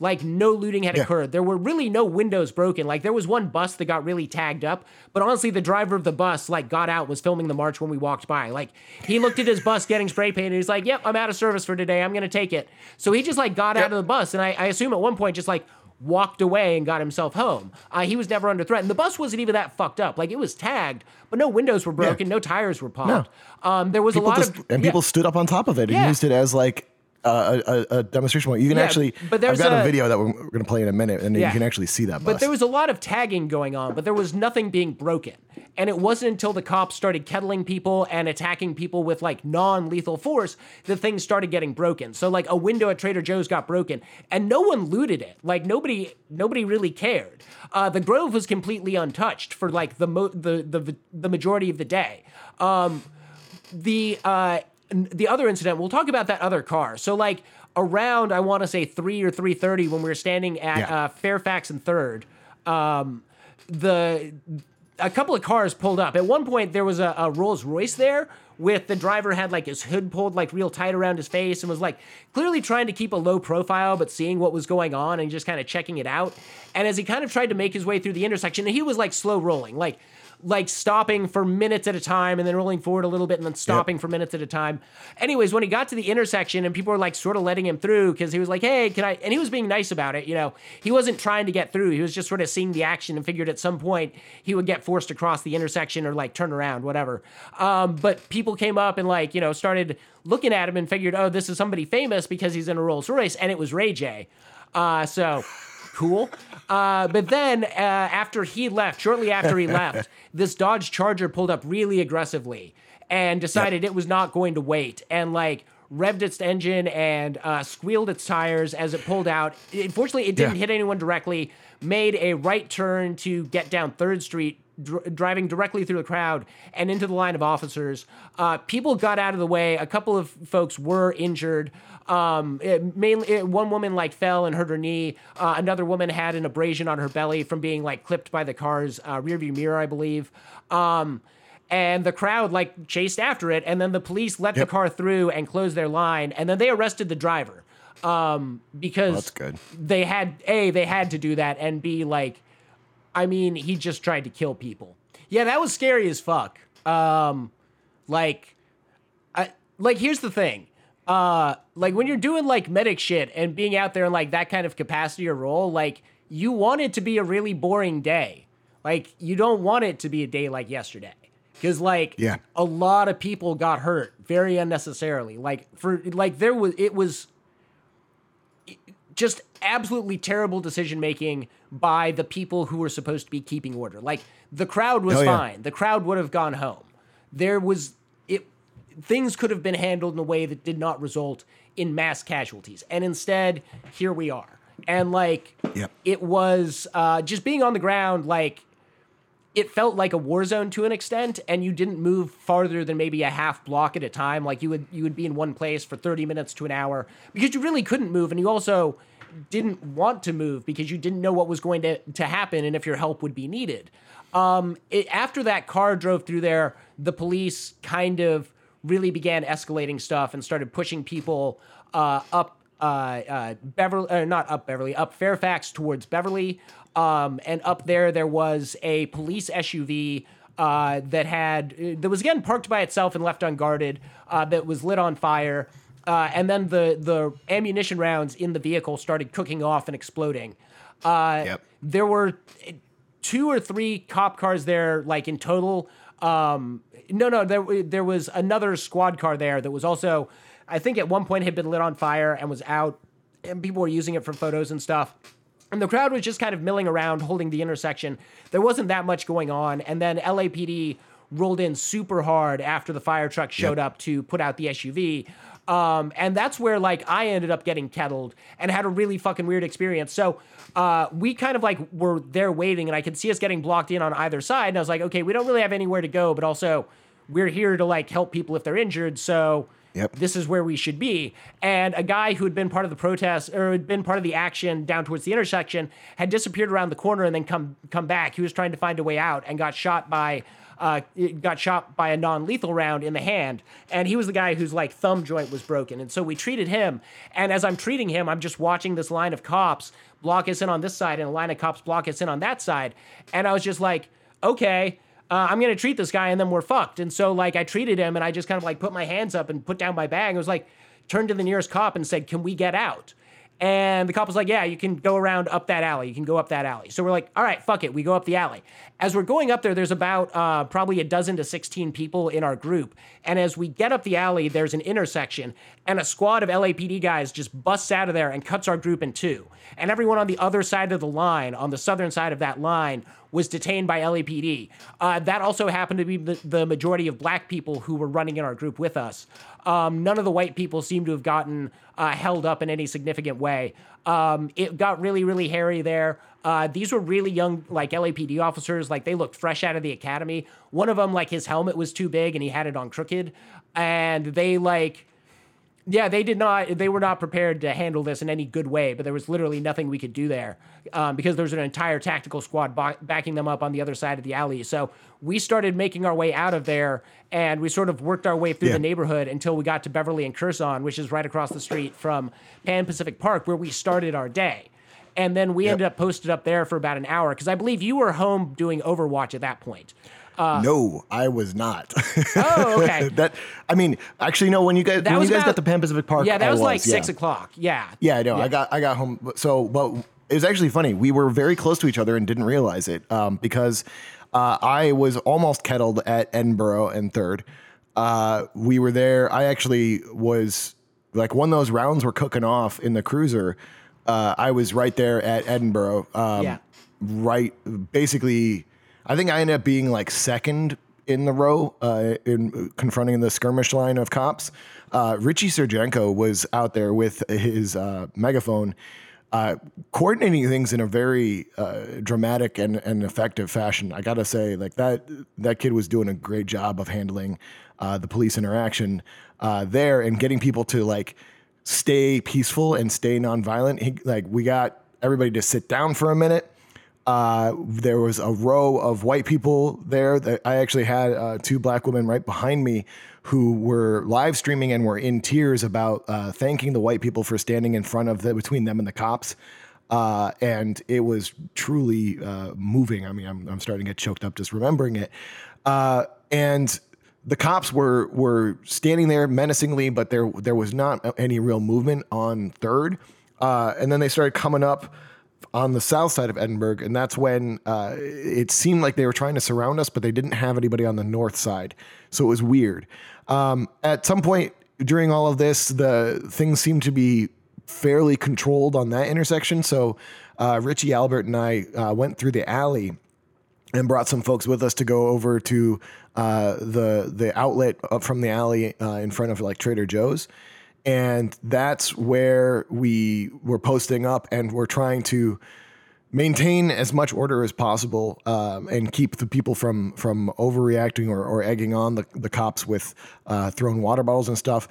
Like no looting had
Yeah.
occurred. There were really no windows broken. Like there was one bus that got really tagged up but honestly the driver of the bus like got out was filming the march when we walked by. Like he looked at his bus getting spray painted. He's like yep i'm out of service for today. I'm gonna take it. So he just like got out of the bus and I, I assume at one point just like walked away and got himself home. Uh, he was never under threat. And the bus wasn't even that fucked up. Like it was tagged, but no windows were broken, no tires were popped. Um, there was
People
a lot
just,
of
and
yeah.
people stood up on top of it and
Yeah.
used it as like uh, a, a, demonstration point. You can
Yeah,
actually,
but there's I've
got a,
a-
video that we're, we're going to play in a minute, and
Yeah.
you can actually see that bus.
But there was a lot of tagging going on, but there was nothing being broken. And it wasn't until the cops started kettling people and attacking people with like non lethal force that things started getting broken. So like a window at Trader Joe's got broken and no one looted it. Like nobody nobody really cared. Uh, the Grove was completely untouched for like the mo- the, the the majority of the day. Um, the uh the other incident we'll talk about that other car. So like around i want to say 3 or 3.30 when we were standing at
Yeah.
uh, fairfax and third um the a couple of cars pulled up. At one point there was a, a rolls royce there with the driver had like his hood pulled like real tight around his face and was like clearly trying to keep a low profile but seeing what was going on and just kind of checking it out. And as he kind of tried to make his way through the intersection he was like slow rolling. Like like stopping for minutes at a time and then rolling forward a little bit and then stopping for minutes at a time. Anyways, when he got to the intersection and people were like sort of letting him through because he was like, hey, can I? And he was being nice about it. You know, he wasn't trying to get through. He was just sort of seeing the action and figured at some point he would get forced across the intersection or like turn around, whatever. Um, but people came up and like, you know, started looking at him and figured, oh, this is somebody famous because he's in a Rolls Royce. And it was Ray J. Uh, so cool. Uh, but then uh, after he left, shortly after he left, this Dodge Charger pulled up really aggressively and decided it was not going to wait and like revved its engine and uh, squealed its tires as it pulled out. Unfortunately, it didn't
Yeah.
hit anyone directly. Made a right turn to get down Third Street. Dr- driving directly through the crowd and into the line of officers. Uh, people got out of the way. A couple of folks were injured. Um, it mainly, it- one woman like fell and hurt her knee. Uh, another woman had an abrasion on her belly from being like clipped by the car's uh, rearview mirror, I believe. Um, and the crowd like chased after it, and then the police let
Yep.
the car through and closed their line, and then they arrested the driver um, because
that's good.
they had a they had to do that, and b like, I mean, he just tried to kill people. Yeah, that was scary as fuck. Um, like, I like here's the thing. Uh, like when you're doing like medic shit and being out there in like that kind of capacity or role, like you want it to be a really boring day. Like you don't want it to be a day like yesterday. Cause like
Yeah.
a lot of people got hurt very unnecessarily. Like for like there was it was just absolutely terrible decision making by the people who were supposed to be keeping order. Like the crowd was
Oh, yeah.
fine. The crowd would have gone home. There was things could have been handled in a way that did not result in mass casualties. And instead, here we are. And like
Yep.
it was uh just being on the ground like it felt like a war zone to an extent and you didn't move farther than maybe a half block at a time like you would you would be in one place for 30 minutes to an hour because you really couldn't move and you also didn't want to move because you didn't know what was going to, to happen and if your help would be needed um, it, after that car drove through there the police kind of really began escalating stuff and started pushing people uh, up uh, uh, Beverly, uh, not up Beverly, up Fairfax towards Beverly. Um, and up there, there was a police SUV uh, that had, uh, that was again parked by itself and left unguarded, uh, that was lit on fire. Uh, and then the, the ammunition rounds in the vehicle started cooking off and exploding. Uh,
Yep.
There were two or three cop cars there, like in total. Um, no, no, there there was another squad car there that was also, I think, at one point had been lit on fire and was out, and people were using it for photos and stuff. And the crowd was just kind of milling around, holding the intersection. There wasn't that much going on, and then LAPD rolled in super hard after the fire truck showed
Yep.
up to put out the SUV. Um, and that's where like I ended up getting kettled and had a really fucking weird experience. So uh, we kind of like were there waiting, and I could see us getting blocked in on either side. And I was like, okay, we don't really have anywhere to go, but also we're here to like help people if they're injured. So
Yep.
this is where we should be. And a guy who had been part of the protest or had been part of the action down towards the intersection had disappeared around the corner and then come come back. He was trying to find a way out and got shot by uh, got shot by a non-lethal round in the hand. And he was the guy whose like thumb joint was broken. And so we treated him. And as I'm treating him, I'm just watching this line of cops block us in on this side and a line of cops block us in on that side. And I was just like, okay uh, I'm gonna treat this guy and then we're fucked. And so like I treated him and I just kind of like put my hands up and put down my bag. I was like, turned to the nearest cop and said, "Can we get out?" And the cop was like, "Yeah, you can go around up that alley. You can go up that alley." So we're like, "All right, fuck it." We go up the alley. As we're going up there, there's about uh, probably a dozen to 16 people in our group. And as we get up the alley, there's an intersection, and a squad of LAPD guys just busts out of there and cuts our group in two. And everyone on the other side of the line, on the southern side of that line, was detained by LAPD. Uh, that also happened to be the, the, majority of black people who were running in our group with us. Um, none of the white people seem to have gotten uh, held up in any significant way. Um, it got really, really hairy there. Uh, these were really young, like LAPD officers. Like they looked fresh out of the academy. One of them, like his helmet was too big and he had it on crooked, and they like yeah, they did not. They were not prepared to handle this in any good way. But there was literally nothing we could do there um, because there was an entire tactical squad ba- backing them up on the other side of the alley. So we started making our way out of there, and we sort of worked our way through
Yeah.
the neighborhood until we got to Beverly and Curson, which is right across the street from Pan Pacific Park, where we started our day. And then we ended up posted up there for about an hour because I believe you were home doing Overwatch at that point.
No, I was not.
Oh, okay.
that I mean, actually, no. When you guys
That
when you guys
about-
got to Pan Pacific Park,
yeah, that
I
was, like
yeah.
six o'clock. Yeah.
Yeah, I know. I got I got home. So, but it was actually funny. We were very close to each other and didn't realize it um, because uh, I was almost kettled at Edinburgh and third. Uh, we were there. I actually was like when those rounds were cooking off in the cruiser. Uh, I was right there at Edinburgh. Um,
Yeah.
Right, basically, I think I ended up being like second in the row uh, in confronting the skirmish line of cops. Uh, Richie Sergenko was out there with his uh, megaphone, uh, coordinating things in a very uh, dramatic and, and effective fashion. I gotta say, like that that kid was doing a great job of handling uh, the police interaction there and getting people to like stay peaceful and stay nonviolent. He, like we got everybody to sit down for a minute. Uh, there was a row of white people there. That I actually had uh, two black women right behind me who were live streaming and were in tears about uh, thanking the white people for standing in front of the between them and the cops. Uh, and it was truly uh, moving. I mean, I'm, I'm starting to get choked up just remembering it. And the cops were were standing there menacingly, but there there was not any real movement on third. And then they started coming up on the south side of Edinburgh, and that's when uh, it seemed like they were trying to surround us, but they didn't have anybody on the north side, so it was weird. Um, at some point during all of this, the things seemed to be fairly controlled on that intersection. So uh, Richie Albert and I uh, went through the alley and brought some folks with us to go over to uh, the the outlet from the alley uh, in front of like Trader Joe's, and that's where we were posting up and we're trying to maintain as much order as possible um, and keep the people from from overreacting or, or egging on the, the cops with uh, throwing water bottles and stuff.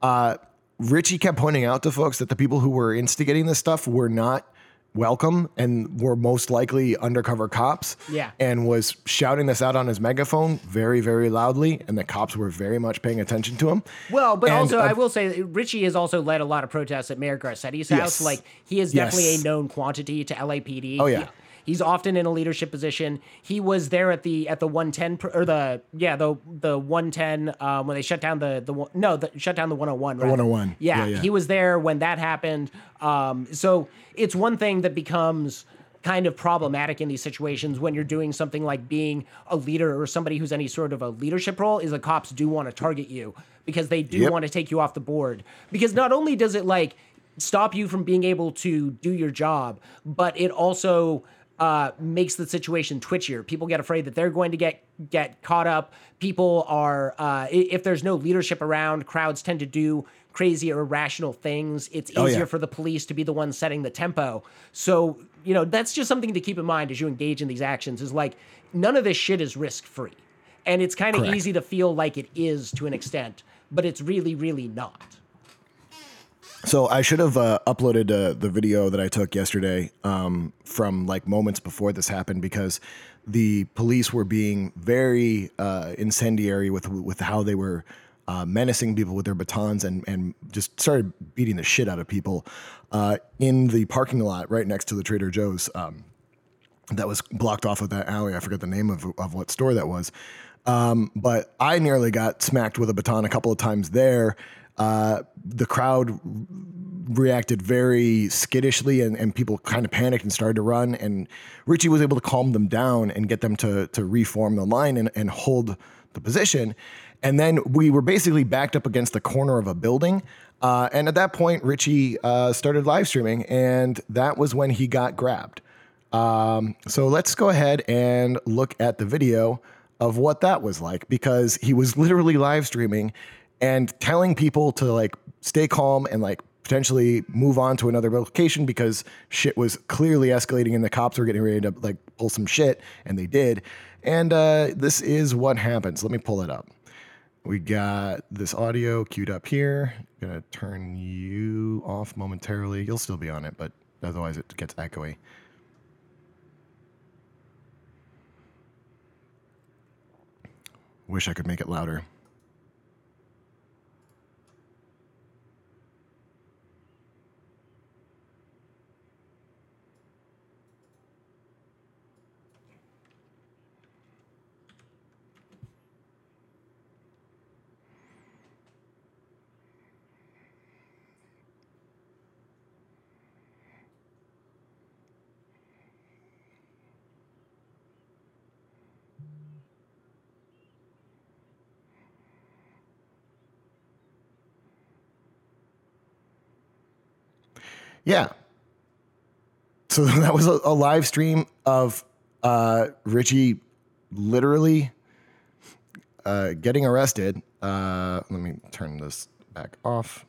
Uh, Richie kept pointing out to folks that the people who were instigating this stuff were not welcome and were most likely undercover cops.
Yeah.
And was shouting this out on his megaphone very, very loudly. And the cops were very much paying attention to him.
Well, but
And,
also
uh,
I will say Richie has also led a lot of protests at Mayor Garcetti's house.
Yes.
Like he is
Yes.
definitely a known quantity to LAPD.
Oh, yeah.
He- he's often in a leadership position. He was there at the at the 110 or the yeah the the 110 um, when they shut down the the no the shut down the 101. The
101.
Yeah,
Yeah, yeah.
he was there when that happened. Um, so it's one thing that becomes kind of problematic in these situations when you're doing something like being a leader or somebody who's any sort of a leadership role is the cops do want to target you because they do
Yep.
want to take you off the board because not only does it like stop you from being able to do your job but it also uh, makes the situation twitchier. People get afraid that they're going to get get caught up. People are uh, if there's no leadership around, crowds tend to do crazy or irrational things. It's
Oh,
easier
yeah.
for the police to be the ones setting the tempo. So, you know, that's just something to keep in mind as you engage in these actions is like none of this shit is risk free. And it's kind of easy to feel like it is to an extent, but it's really, really not.
So I should have uh, uploaded uh, the video that I took yesterday um, from like moments before this happened because the police were being very uh, incendiary with with how they were uh, menacing people with their batons and and just started beating the shit out of people uh, in the parking lot right next to the Trader Joe's. Um, that was blocked off of that alley. I forget the name of, of what store that was. Um, but I nearly got smacked with a baton a couple of times there. Uh, the crowd reacted very skittishly and, and people kind of panicked and started to run. And Richie was able to calm them down and get them to, to reform the line and, and hold the position. And then we were basically backed up against the corner of a building. Uh, and at that point, Richie uh, started live streaming, and that was when he got grabbed. Um, so let's go ahead and look at the video of what that was like because he was literally live streaming and telling people to like stay calm and like potentially move on to another location because shit was clearly escalating and the cops were getting ready to like pull some shit and they did. And uh, this is what happens. Let me pull it up. We got this audio queued up here. Gonna turn you off momentarily. You'll still be on it, but otherwise it gets echoey. Wish I could make it louder. Yeah. So that was a, a live stream of uh, Richie literally uh, getting arrested. Uh, let me turn this back off.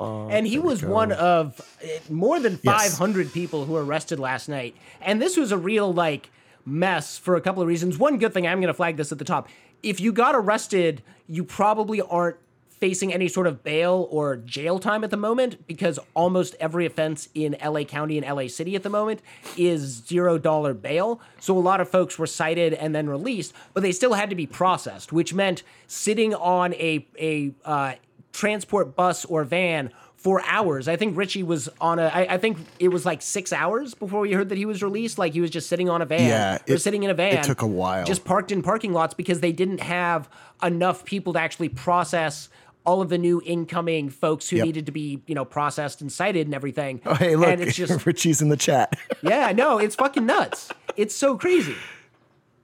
And he was
go.
one of eh, more than
Yes.
500 people who were arrested last night. And this was a real, like, mess for a couple of reasons. One good thing, I'm going to flag this at the top. If you got arrested, you probably aren't facing any sort of bail or jail time at the moment because almost every offense in LA County and LA City at the moment is zero dollar bail. So a lot of folks were cited and then released, but they still had to be processed, which meant sitting on a a uh, transport bus or van for hours. I think Richie was on a. I, I think it was like six hours before we heard that he was released. Like he was just sitting on a van.
Yeah, it-
sitting in a van.
it took a while.
Just parked in parking lots because they didn't have enough people to actually process all of the new incoming folks who
Yep.
needed to be, you know, processed and cited and everything.
Oh, hey, look,
And it's just,
Richie's in the chat.
yeah, no, it's fucking nuts. It's so crazy.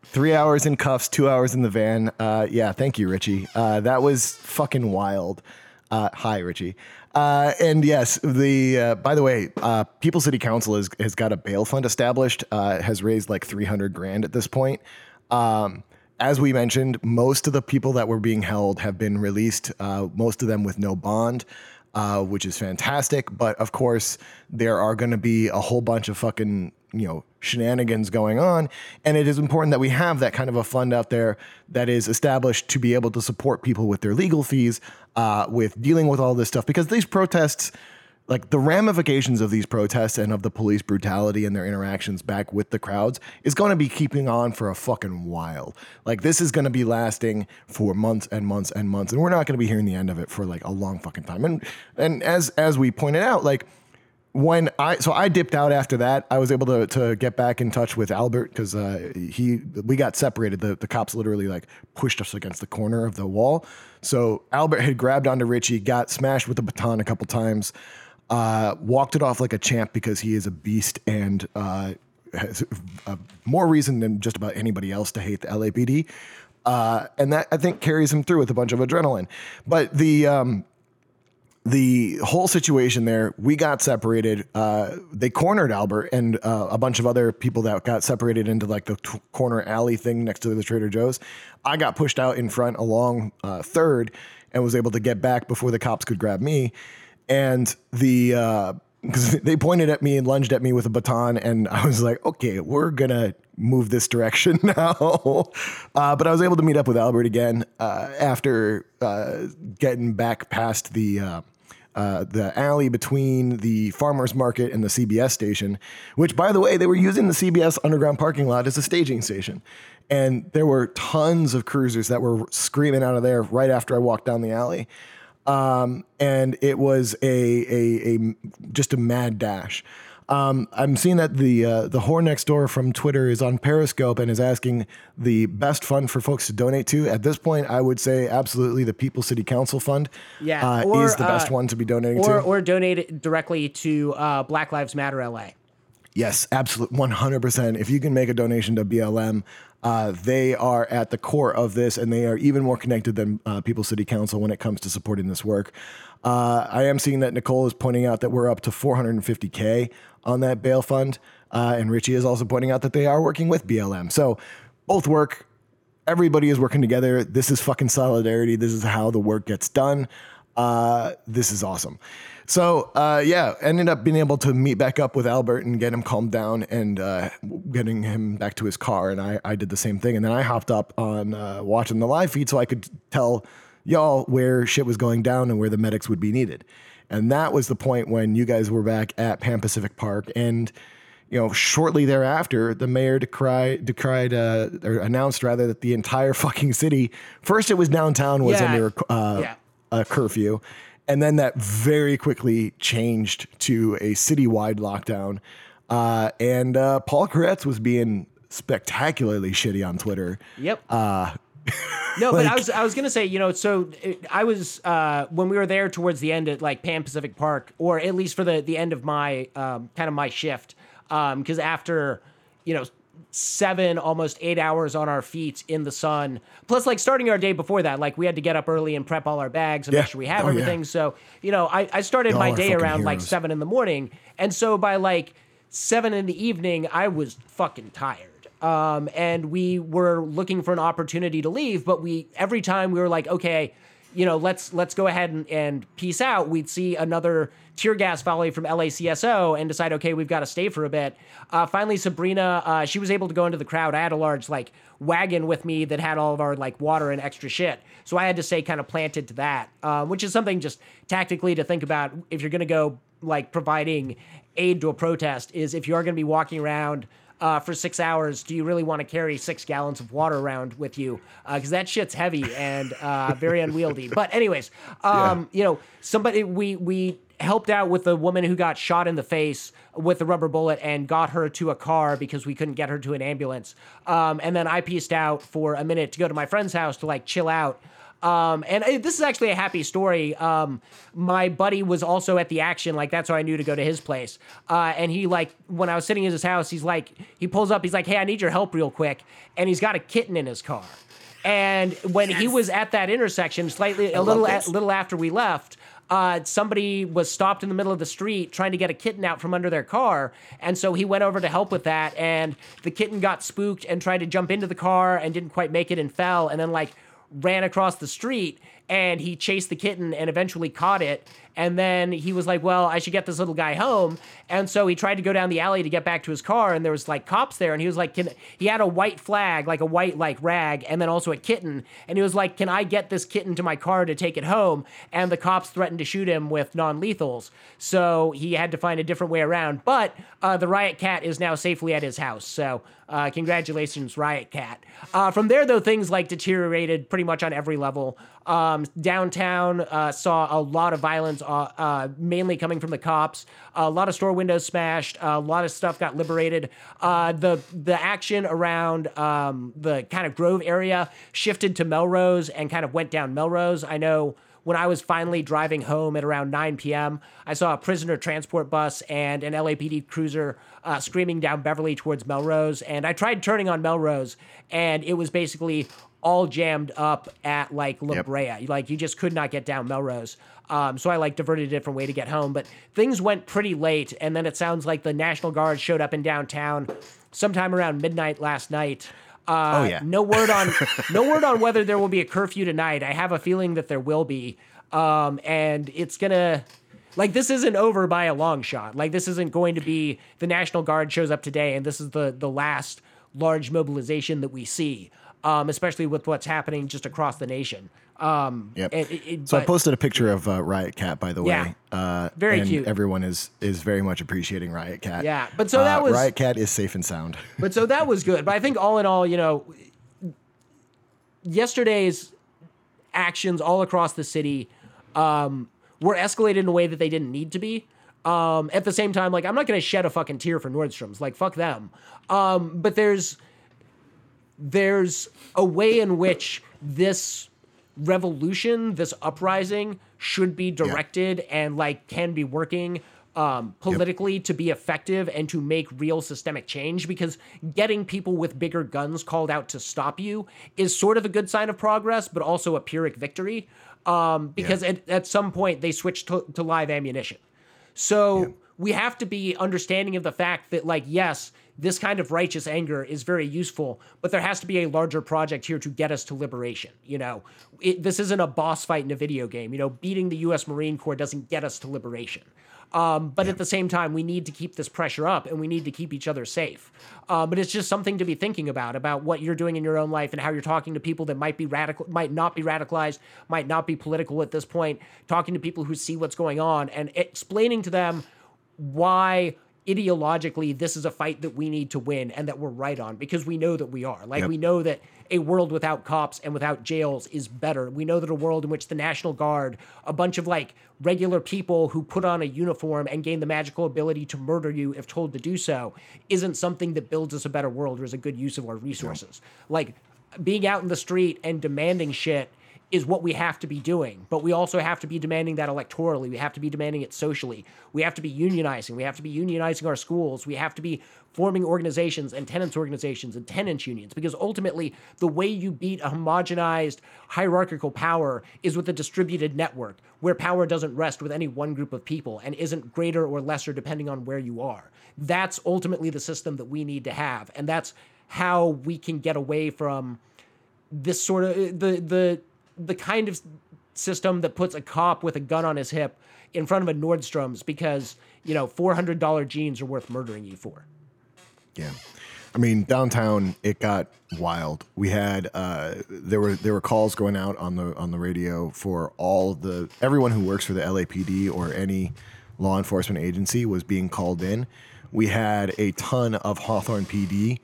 Three hours in cuffs, two hours in the van. Uh, yeah, thank you, Richie. Uh, that was fucking wild. Uh, hi, Richie. Uh, and yes, the uh, by the way, uh, People City Council has has got a bail fund established. Uh, has raised like three hundred grand at this point. Um, as we mentioned, most of the people that were being held have been released. Uh, most of them with no bond. Uh, which is fantastic, but of course there are going to be a whole bunch of fucking you know shenanigans going on and it is important that we have that kind of a fund out there that is established to be able to support people with their legal fees uh, with dealing with all this stuff because these protests like the ramifications of these protests and of the police brutality and their interactions back with the crowds is going to be keeping on for a fucking while like this is going to be lasting for months and months and months and we're not going to be hearing the end of it for like a long fucking time and and as as we pointed out like when I so I dipped out after that, I was able to to get back in touch with Albert because uh, he we got separated. The the cops literally like pushed us against the corner of the wall. So Albert had grabbed onto Richie, got smashed with a baton a couple times, uh, walked it off like a champ because he is a beast and uh, has more reason than just about anybody else to hate the LAPD. Uh, and that I think carries him through with a bunch of adrenaline. But the um, the whole situation there, we got separated. Uh, they cornered Albert and uh, a bunch of other people that got separated into like the t- corner alley thing next to the Trader Joe's. I got pushed out in front along uh, third, and was able to get back before the cops could grab me. And the because they pointed at me and lunged at me with a baton, and I was like, okay, we're gonna move this direction now. uh, but I was able to meet up with Albert again uh, after uh, getting back past the. Uh, uh, the alley between the farmers market and the CBS station, which, by the way, they were using the CBS underground parking lot as a staging station. And there were tons of cruisers that were screaming out of there right after I walked down the alley. Um, and it was a, a, a just a mad dash. Um, I'm seeing that the uh, the whore next door from Twitter is on Periscope and is asking the best fund for folks to donate to. At this point, I would say absolutely the People City Council Fund.
Yeah,
uh,
or,
is the best
uh,
one to be donating
or
to.
or donate it directly to uh, Black Lives Matter LA.
Yes, absolutely, 100%. If you can make a donation to BLM, uh, they are at the core of this, and they are even more connected than uh, People City Council when it comes to supporting this work. Uh, I am seeing that Nicole is pointing out that we're up to 450K on that bail fund. Uh, and Richie is also pointing out that they are working with BLM. So both work. Everybody is working together. This is fucking solidarity. This is how the work gets done. Uh, this is awesome. So uh, yeah, ended up being able to meet back up with Albert and get him calmed down and uh, getting him back to his car. And I, I did the same thing. And then I hopped up on uh, watching the live feed so I could tell y'all where shit was going down and where the medics would be needed. And that was the point when you guys were back at Pan Pacific Park and you know, shortly thereafter, the mayor decried, decried, uh, or announced rather that the entire fucking city. First, it was downtown was
Yeah.
under uh,
Yeah.
a curfew, and then that very quickly changed to a citywide lockdown. Uh, and uh, Paul Koretz was being spectacularly shitty on Twitter.
Yep.
Uh,
No, but I was I was gonna say, you know, so it, I was uh, when we were there towards the end at like Pan Pacific Park, or at least for the the end of my um, kind of my shift, because after you know seven almost eight hours on our feet in the sun, plus like starting our day before that, like we had to get up early and prep all our bags and
Yeah.
make sure we have
Oh, yeah.
everything. So you know, I I started
Y'all
my day around like seven in the morning, and so by like seven in the evening, I was fucking tired um, and we were looking for an opportunity to leave. But we every time we were like, okay, you know, let's let's go ahead and, and peace out. We'd see another tear gas volley from LACSO and decide, okay, we've got to stay for a bit. Uh, finally, Sabrina, uh, she was able to go into the crowd. I had a large like wagon with me that had all of our like water and extra shit, so I had to stay kind of planted to that, uh, which is something just tactically to think about if you're going to go like providing aid to a protest. Is if you are going to be walking around uh, for six hours, do you really want to carry six gallons of water around with you? Because that shit's heavy and uh, very unwieldy. But anyways, um, you know, somebody we we helped out with the woman who got shot in the face with a rubber bullet and got her to a car because we couldn't get her to an ambulance. Um, and then I pieced out for a minute to go to my friend's house to like chill out. Um, and uh, this is actually a happy story. Um, my buddy was also at the action, like that's how I knew to go to his place. Uh, and he like when I was sitting in his house, he's like he pulls up, he's like, "Hey, I need your help real quick," and he's got a kitten in his car. And when he was at that intersection, slightly a little a, little after we left, uh, somebody was stopped in the middle of the street trying to get a kitten out from under their car, and so he went over to help with that. And the kitten got spooked and tried to jump into the car and didn't quite make it and fell, and then like ran across the street and he chased the kitten and eventually caught it. And then he was like, Well, I should get this little guy home. And so he tried to go down the alley to get back to his car, and there was like cops there, and he was like, Can he had a white flag, like a white like rag, and then also a kitten. And he was like, Can I get this kitten to my car to take it home? And the cops threatened to shoot him with non-lethals. So he had to find a different way around. But uh, the riot cat is now safely at his house. So uh, congratulations, Riot Cat. Uh, from there, though, things like deteriorated pretty much on every level. Um, downtown uh, saw a lot of violence, uh, uh, mainly coming from the cops. A lot of store windows smashed. A lot of stuff got liberated. Uh, the the action around um, the kind of Grove area shifted to Melrose and kind of went down Melrose. I know when I was finally driving home at around 9 p.m., I saw a prisoner transport bus and an LAPD cruiser uh, screaming down Beverly towards Melrose. And I tried turning on Melrose, and it was basically all jammed up at like La Brea. Like you just could not get down Melrose. Um, so I like diverted a different way to get home. But things went pretty late, and then it sounds like the National Guard showed up in downtown sometime around midnight last night. Uh,
Oh, yeah.
No word on no word on whether there will be a curfew tonight. I have a feeling that there will be, um, and it's gonna. Like this isn't over by a long shot. Like this isn't going to be the National Guard shows up today, and this is the the last large mobilization that we see, um, especially with what's happening just across the nation. Um,
Yep.
it- it-
So I posted a picture of uh, Riot Cat, by the way.
Yeah.
Uh,
Very
and
cute.
Everyone is is very much appreciating Riot Cat.
Yeah, but so that
Uh,
was-
Riot Cat is safe and sound.
But so that was good. But I think all in all, you know, yesterday's actions all across the city um, were escalated in a way that they didn't need to be. Um, at the same time, like I'm not going to shed a fucking tear for Nordstrom's. Like fuck them. Um, but there's there's a way in which this revolution, this uprising, should be directed and like can be working um, politically to be effective and to make real systemic change. Because getting people with bigger guns called out to stop you is sort of a good sign of progress, but also a Pyrrhic victory. Um, because at, at some point they switched to, to live ammunition. So we have to be understanding of the fact that, like, yes, this kind of righteous anger is very useful, but there has to be a larger project here to get us to liberation. You know, it, this isn't a boss fight in a video game. You know, beating the U.S. Marine Corps doesn't get us to liberation. Um, but at the same time, we need to keep this pressure up and we need to keep each other safe. Uh, but it's just something to be thinking about about what you're doing in your own life and how you're talking to people that might be radical, might not be radicalized, might not be political at this point. Talking to people who see what's going on and explaining to them why ideologically this is a fight that we need to win and that we're right on because we know that we are. Like
Yep.
we know that a world without cops and without jails is better. We know that a world in which the National Guard, a bunch of like regular people who put on a uniform and gain the magical ability to murder you if told to do so, isn't something that builds us a better world or is a good use of our resources. Like being out in the street and demanding shit is what we have to be doing. But we also have to be demanding that electorally. We have to be demanding it socially. We have to be unionizing. We have to be unionizing our schools. We have to be forming organizations and tenants organizations and tenants unions because ultimately the way you beat a homogenized hierarchical power is with a distributed network where power doesn't rest with any one group of people and isn't greater or lesser depending on where you are. That's ultimately the system that we need to have and that's how we can get away from this sort of the the the kind of system that puts a cop with a gun on his hip in front of a Nordstrom's because you know four hundred dollar jeans are worth murdering you for.
Yeah. I mean, downtown it got wild. We had uh, there were there were calls going out on the on the radio for all the everyone who works for the LAPD or any law enforcement agency was being called in. We had a ton of Hawthorne PD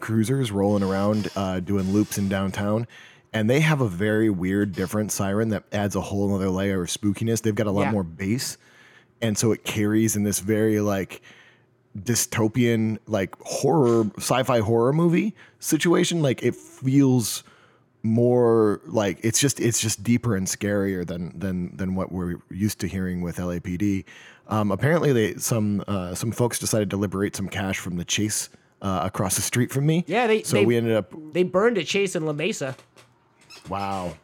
cruisers rolling around uh, doing loops in downtown. And they have a very weird, different siren that adds a whole other layer of spookiness. They've got a lot
Yeah.
more bass. And so it carries in this very like dystopian like horror sci-fi horror movie situation like it feels more like it's just it's just deeper and scarier than than than what we're used to hearing with LAPD. Um, apparently, they some uh, some folks decided to liberate some cash from the chase uh, across the street from me.
Yeah, they-
so
they-
we ended up
They burned a chase in La Mesa.
Wow.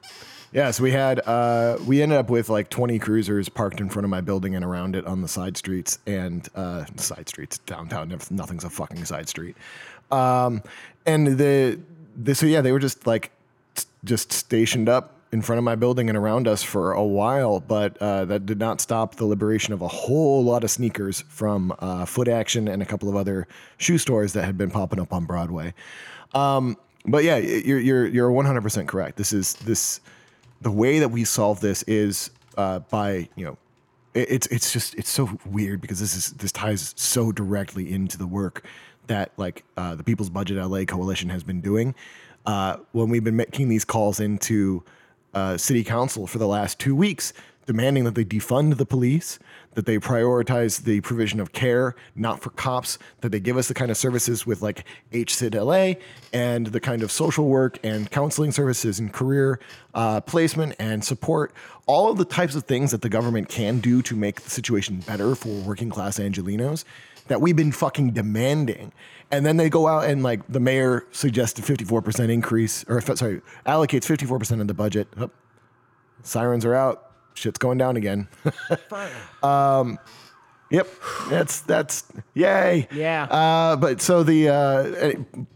Yeah, so we had uh, we ended up with like 20 cruisers parked in front of my building and around it on the side streets and uh, side streets downtown. Nothing's a fucking side street. Um, and the, the so yeah, they were just like just stationed up in front of my building and around us for a while, but uh, that did not stop the liberation of a whole lot of sneakers from uh, Foot Action and a couple of other shoe stores that had been popping up on Broadway. Um, but yeah, you're you're you're 100 percent correct. This is this the way that we solve this is uh, by you know it, it's it's just it's so weird because this is this ties so directly into the work that like uh, the People's Budget LA Coalition has been doing uh, when we've been making these calls into uh, city council for the last two weeks, demanding that they defund the police, that they prioritize the provision of care, not for cops, that they give us the kind of services with like HCID LA and the kind of social work and counseling services and career uh, placement and support, all of the types of things that the government can do to make the situation better for working class Angelenos that we've been fucking demanding. And then they go out and like the mayor suggests a 54% increase, or sorry, allocates 54% of the budget. Oh, sirens are out. Shit's going down again. Um, yep, that's that's yay.
Yeah.
Uh, but so the uh,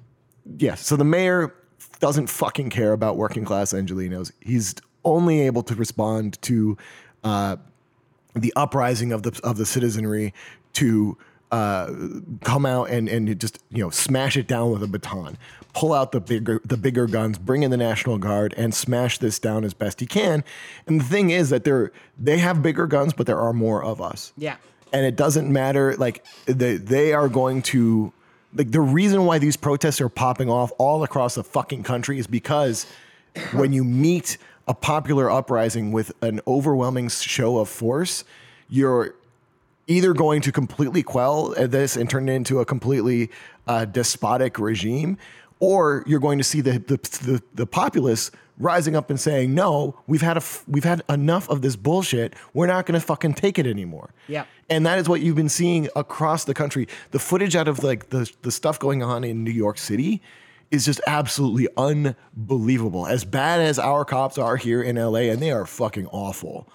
yes. So the mayor doesn't fucking care about working class Angelenos. He's only able to respond to uh, the uprising of the of the citizenry to uh, come out and and just you know smash it down with a baton, pull out the bigger the bigger guns, bring in the National Guard, and smash this down as best he can. And the thing is that they're they have bigger guns, but there are more of us
Yeah.
and it doesn't matter like they, they are going to like the reason why these protests are popping off all across the fucking country is because when you meet a popular uprising with an overwhelming show of force you're either going to completely quell this and turn it into a completely uh, despotic regime, or you're going to see the, the the the populace rising up and saying, "No, we've had a f- we've had enough of this bullshit. We're not going to fucking take it anymore."
Yeah.
and that is what you've been seeing across the country. The footage out of like the the stuff going on in New York City is just absolutely unbelievable. As bad as our cops are here in LA, and they are fucking awful.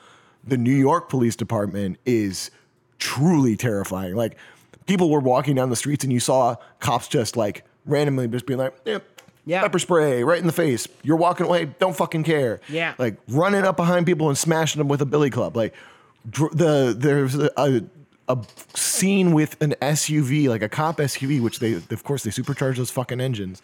The New York Police Department is truly terrifying. Like people were walking down the streets and you saw cops just like randomly just being like, yeah,
Yeah.
pepper spray right in the face. You're walking away, don't fucking care.
Yeah.
Like running up behind people and smashing them with a billy club. Like dr- the there's a, a a scene with an SUV, like a cop SUV, which they of course they supercharge those fucking engines.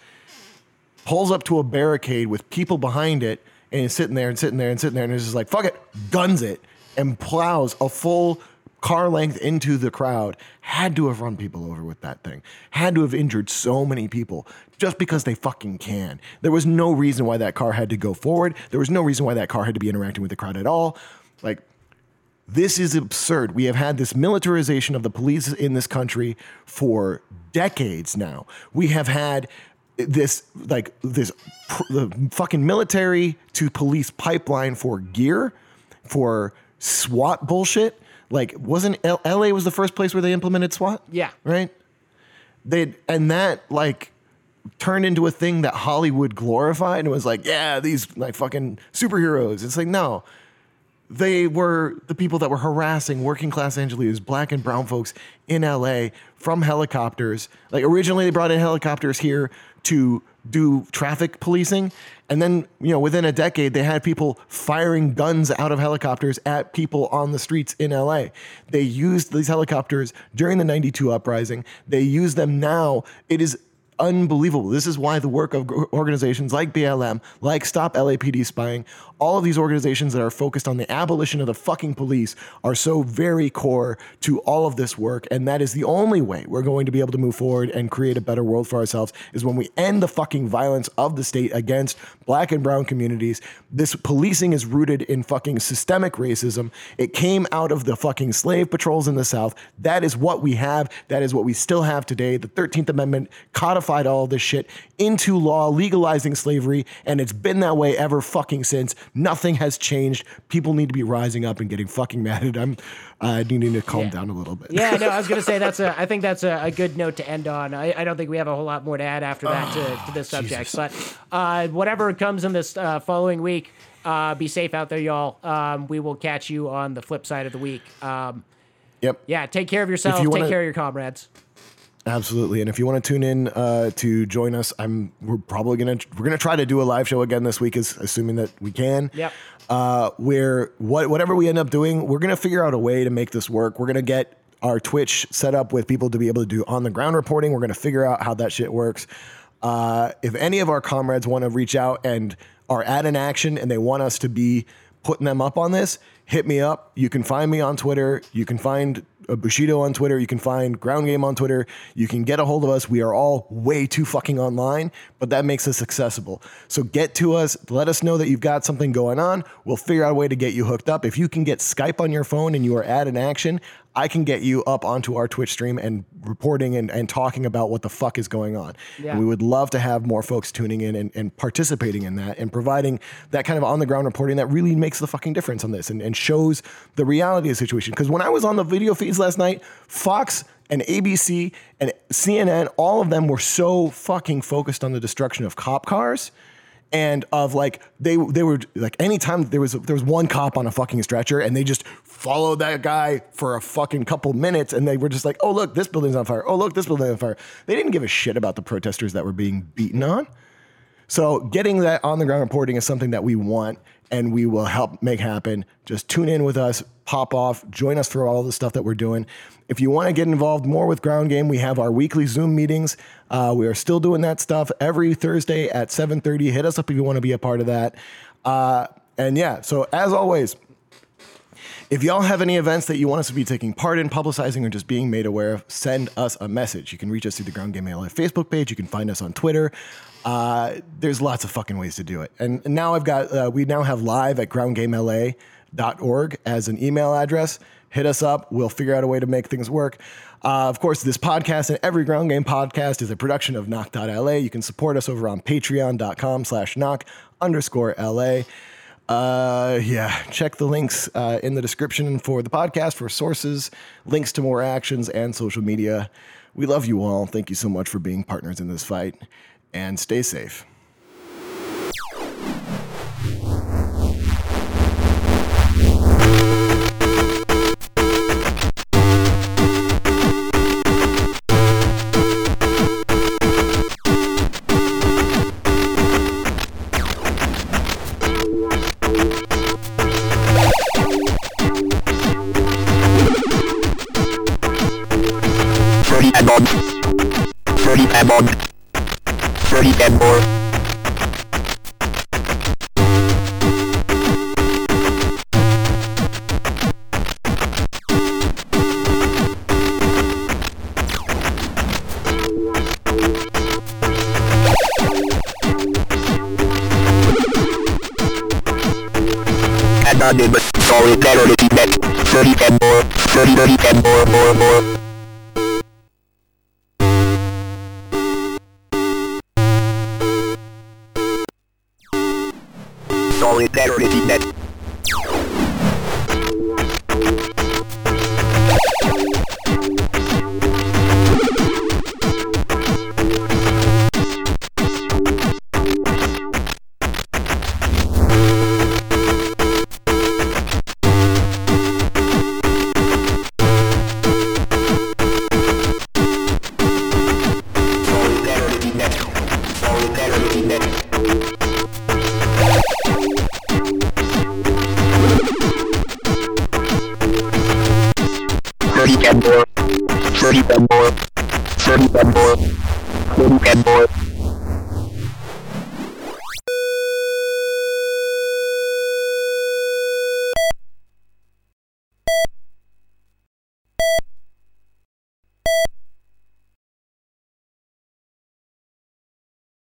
Pulls up to a barricade with people behind it and is sitting there and sitting there and sitting there and is just like, fuck it, guns it, and plows a full car length into the crowd. Had to have run people over with that thing. Had to have injured so many people just because they fucking can. There was no reason why that car had to go forward. There was no reason why that car had to be interacting with the crowd at all. Like, this is absurd. We have had this militarization of the police in this country for decades now. We have had this like this pr- the fucking military to police pipeline for gear, for SWAT bullshit. Like wasn't L- LA was the first place where they implemented SWAT?
Yeah.
Right? They and that like turned into a thing that Hollywood glorified and was like, yeah, these like fucking superheroes. It's like, no they were the people that were harassing working class Angelenos, black and brown folks in LA from helicopters. Like originally they brought in helicopters here to do traffic policing. And then, you know, within a decade, they had people firing guns out of helicopters at people on the streets in LA. They used these helicopters during the 92 uprising. They use them now. It is unbelievable. This is why the work of organizations like BLM, like Stop LAPD Spying, all of these organizations that are focused on the abolition of the fucking police are so very core to all of this work. And that is the only way we're going to be able to move forward and create a better world for ourselves is when we end the fucking violence of the state against black and brown communities. This policing is rooted in fucking systemic racism. It came out of the fucking slave patrols in the South. That is what we have. That is what we still have today. The 13th Amendment codified all this shit into law, legalizing slavery, and it's been that way ever fucking since. Nothing has changed. People need to be rising up and getting fucking mad at them. Uh, needing to calm
Yeah.
down a little bit.
Yeah, no, I was gonna say that's a. I think that's a, a good note to end on. I, I don't think we have a whole lot more to add after that to, to this subject.
Jesus.
But uh, whatever comes in this uh, following week, uh, be safe out there, y'all. Um, we will catch you on the flip side of the week. Um,
Yep.
yeah, take care of yourself.
you
take
wanna-
care of your comrades.
Absolutely. And if you want to tune in uh, to join us, I'm we're probably gonna we're gonna try to do a live show again this week, is assuming that we can.
Yep.
Uh, where what whatever we end up doing, we're gonna figure out a way to make this work. We're gonna get our Twitch set up with people to be able to do on the ground reporting. We're gonna figure out how that shit works. Uh, if any of our comrades want to reach out and are at an action and they want us to be putting them up on this, hit me up. You can find me on Twitter. You can find Uh, Bushido on Twitter. You can find Ground Game on Twitter. You can get a hold of us. We are all way too fucking online, but that makes us accessible. So get to us. Let us know that you've got something going on. We'll figure out a way to get you hooked up. If you can get Skype on your phone and you are at an action, I can get you up onto our Twitch stream and reporting and, and talking about what the fuck is going on.
Yeah.
We would love to have more folks tuning in and, and participating in that and providing that kind of on the ground reporting that really makes the fucking difference on this and, and shows the reality of the situation. Because when I was on the video feeds last night, Fox and ABC and CNN, all of them were so fucking focused on the destruction of cop cars and of like they they were like anytime there was there was one cop on a fucking stretcher and they just followed that guy for a fucking couple minutes and they were just like, oh, look, this building's on fire. Oh, look, this building's on fire. They didn't give a shit about the protesters that were being beaten on. So getting that on the ground reporting is something that we want and we will help make happen. Just tune in with us, pop off, join us for all the stuff that we're doing. If you want to get involved more with Ground Game, we have our weekly Zoom meetings. Uh, we are still doing that stuff every Thursday at 7:30. Hit us up if you want to be a part of that. Uh, and yeah, so as always, if y'all have any events that you want us to be taking part in, publicizing, or just being made aware of, send us a message. You can reach us through the Ground Game LA Facebook page. You can find us on Twitter. Uh, there's lots of fucking ways to do it. And, and now I've got, uh, we now have live at groundgamela.org as an email address. Hit us up. We'll figure out a way to make things work. Uh, of course, this podcast and every Ground Game podcast is a production of knock.la. You can support us over on patreon.com slash knock underscore LA. Uh, yeah, check the links uh, in the description for the podcast for sources, links to more actions, and social media. We love you all. Thank you so much for being partners in this fight, and stay safe.
Thirty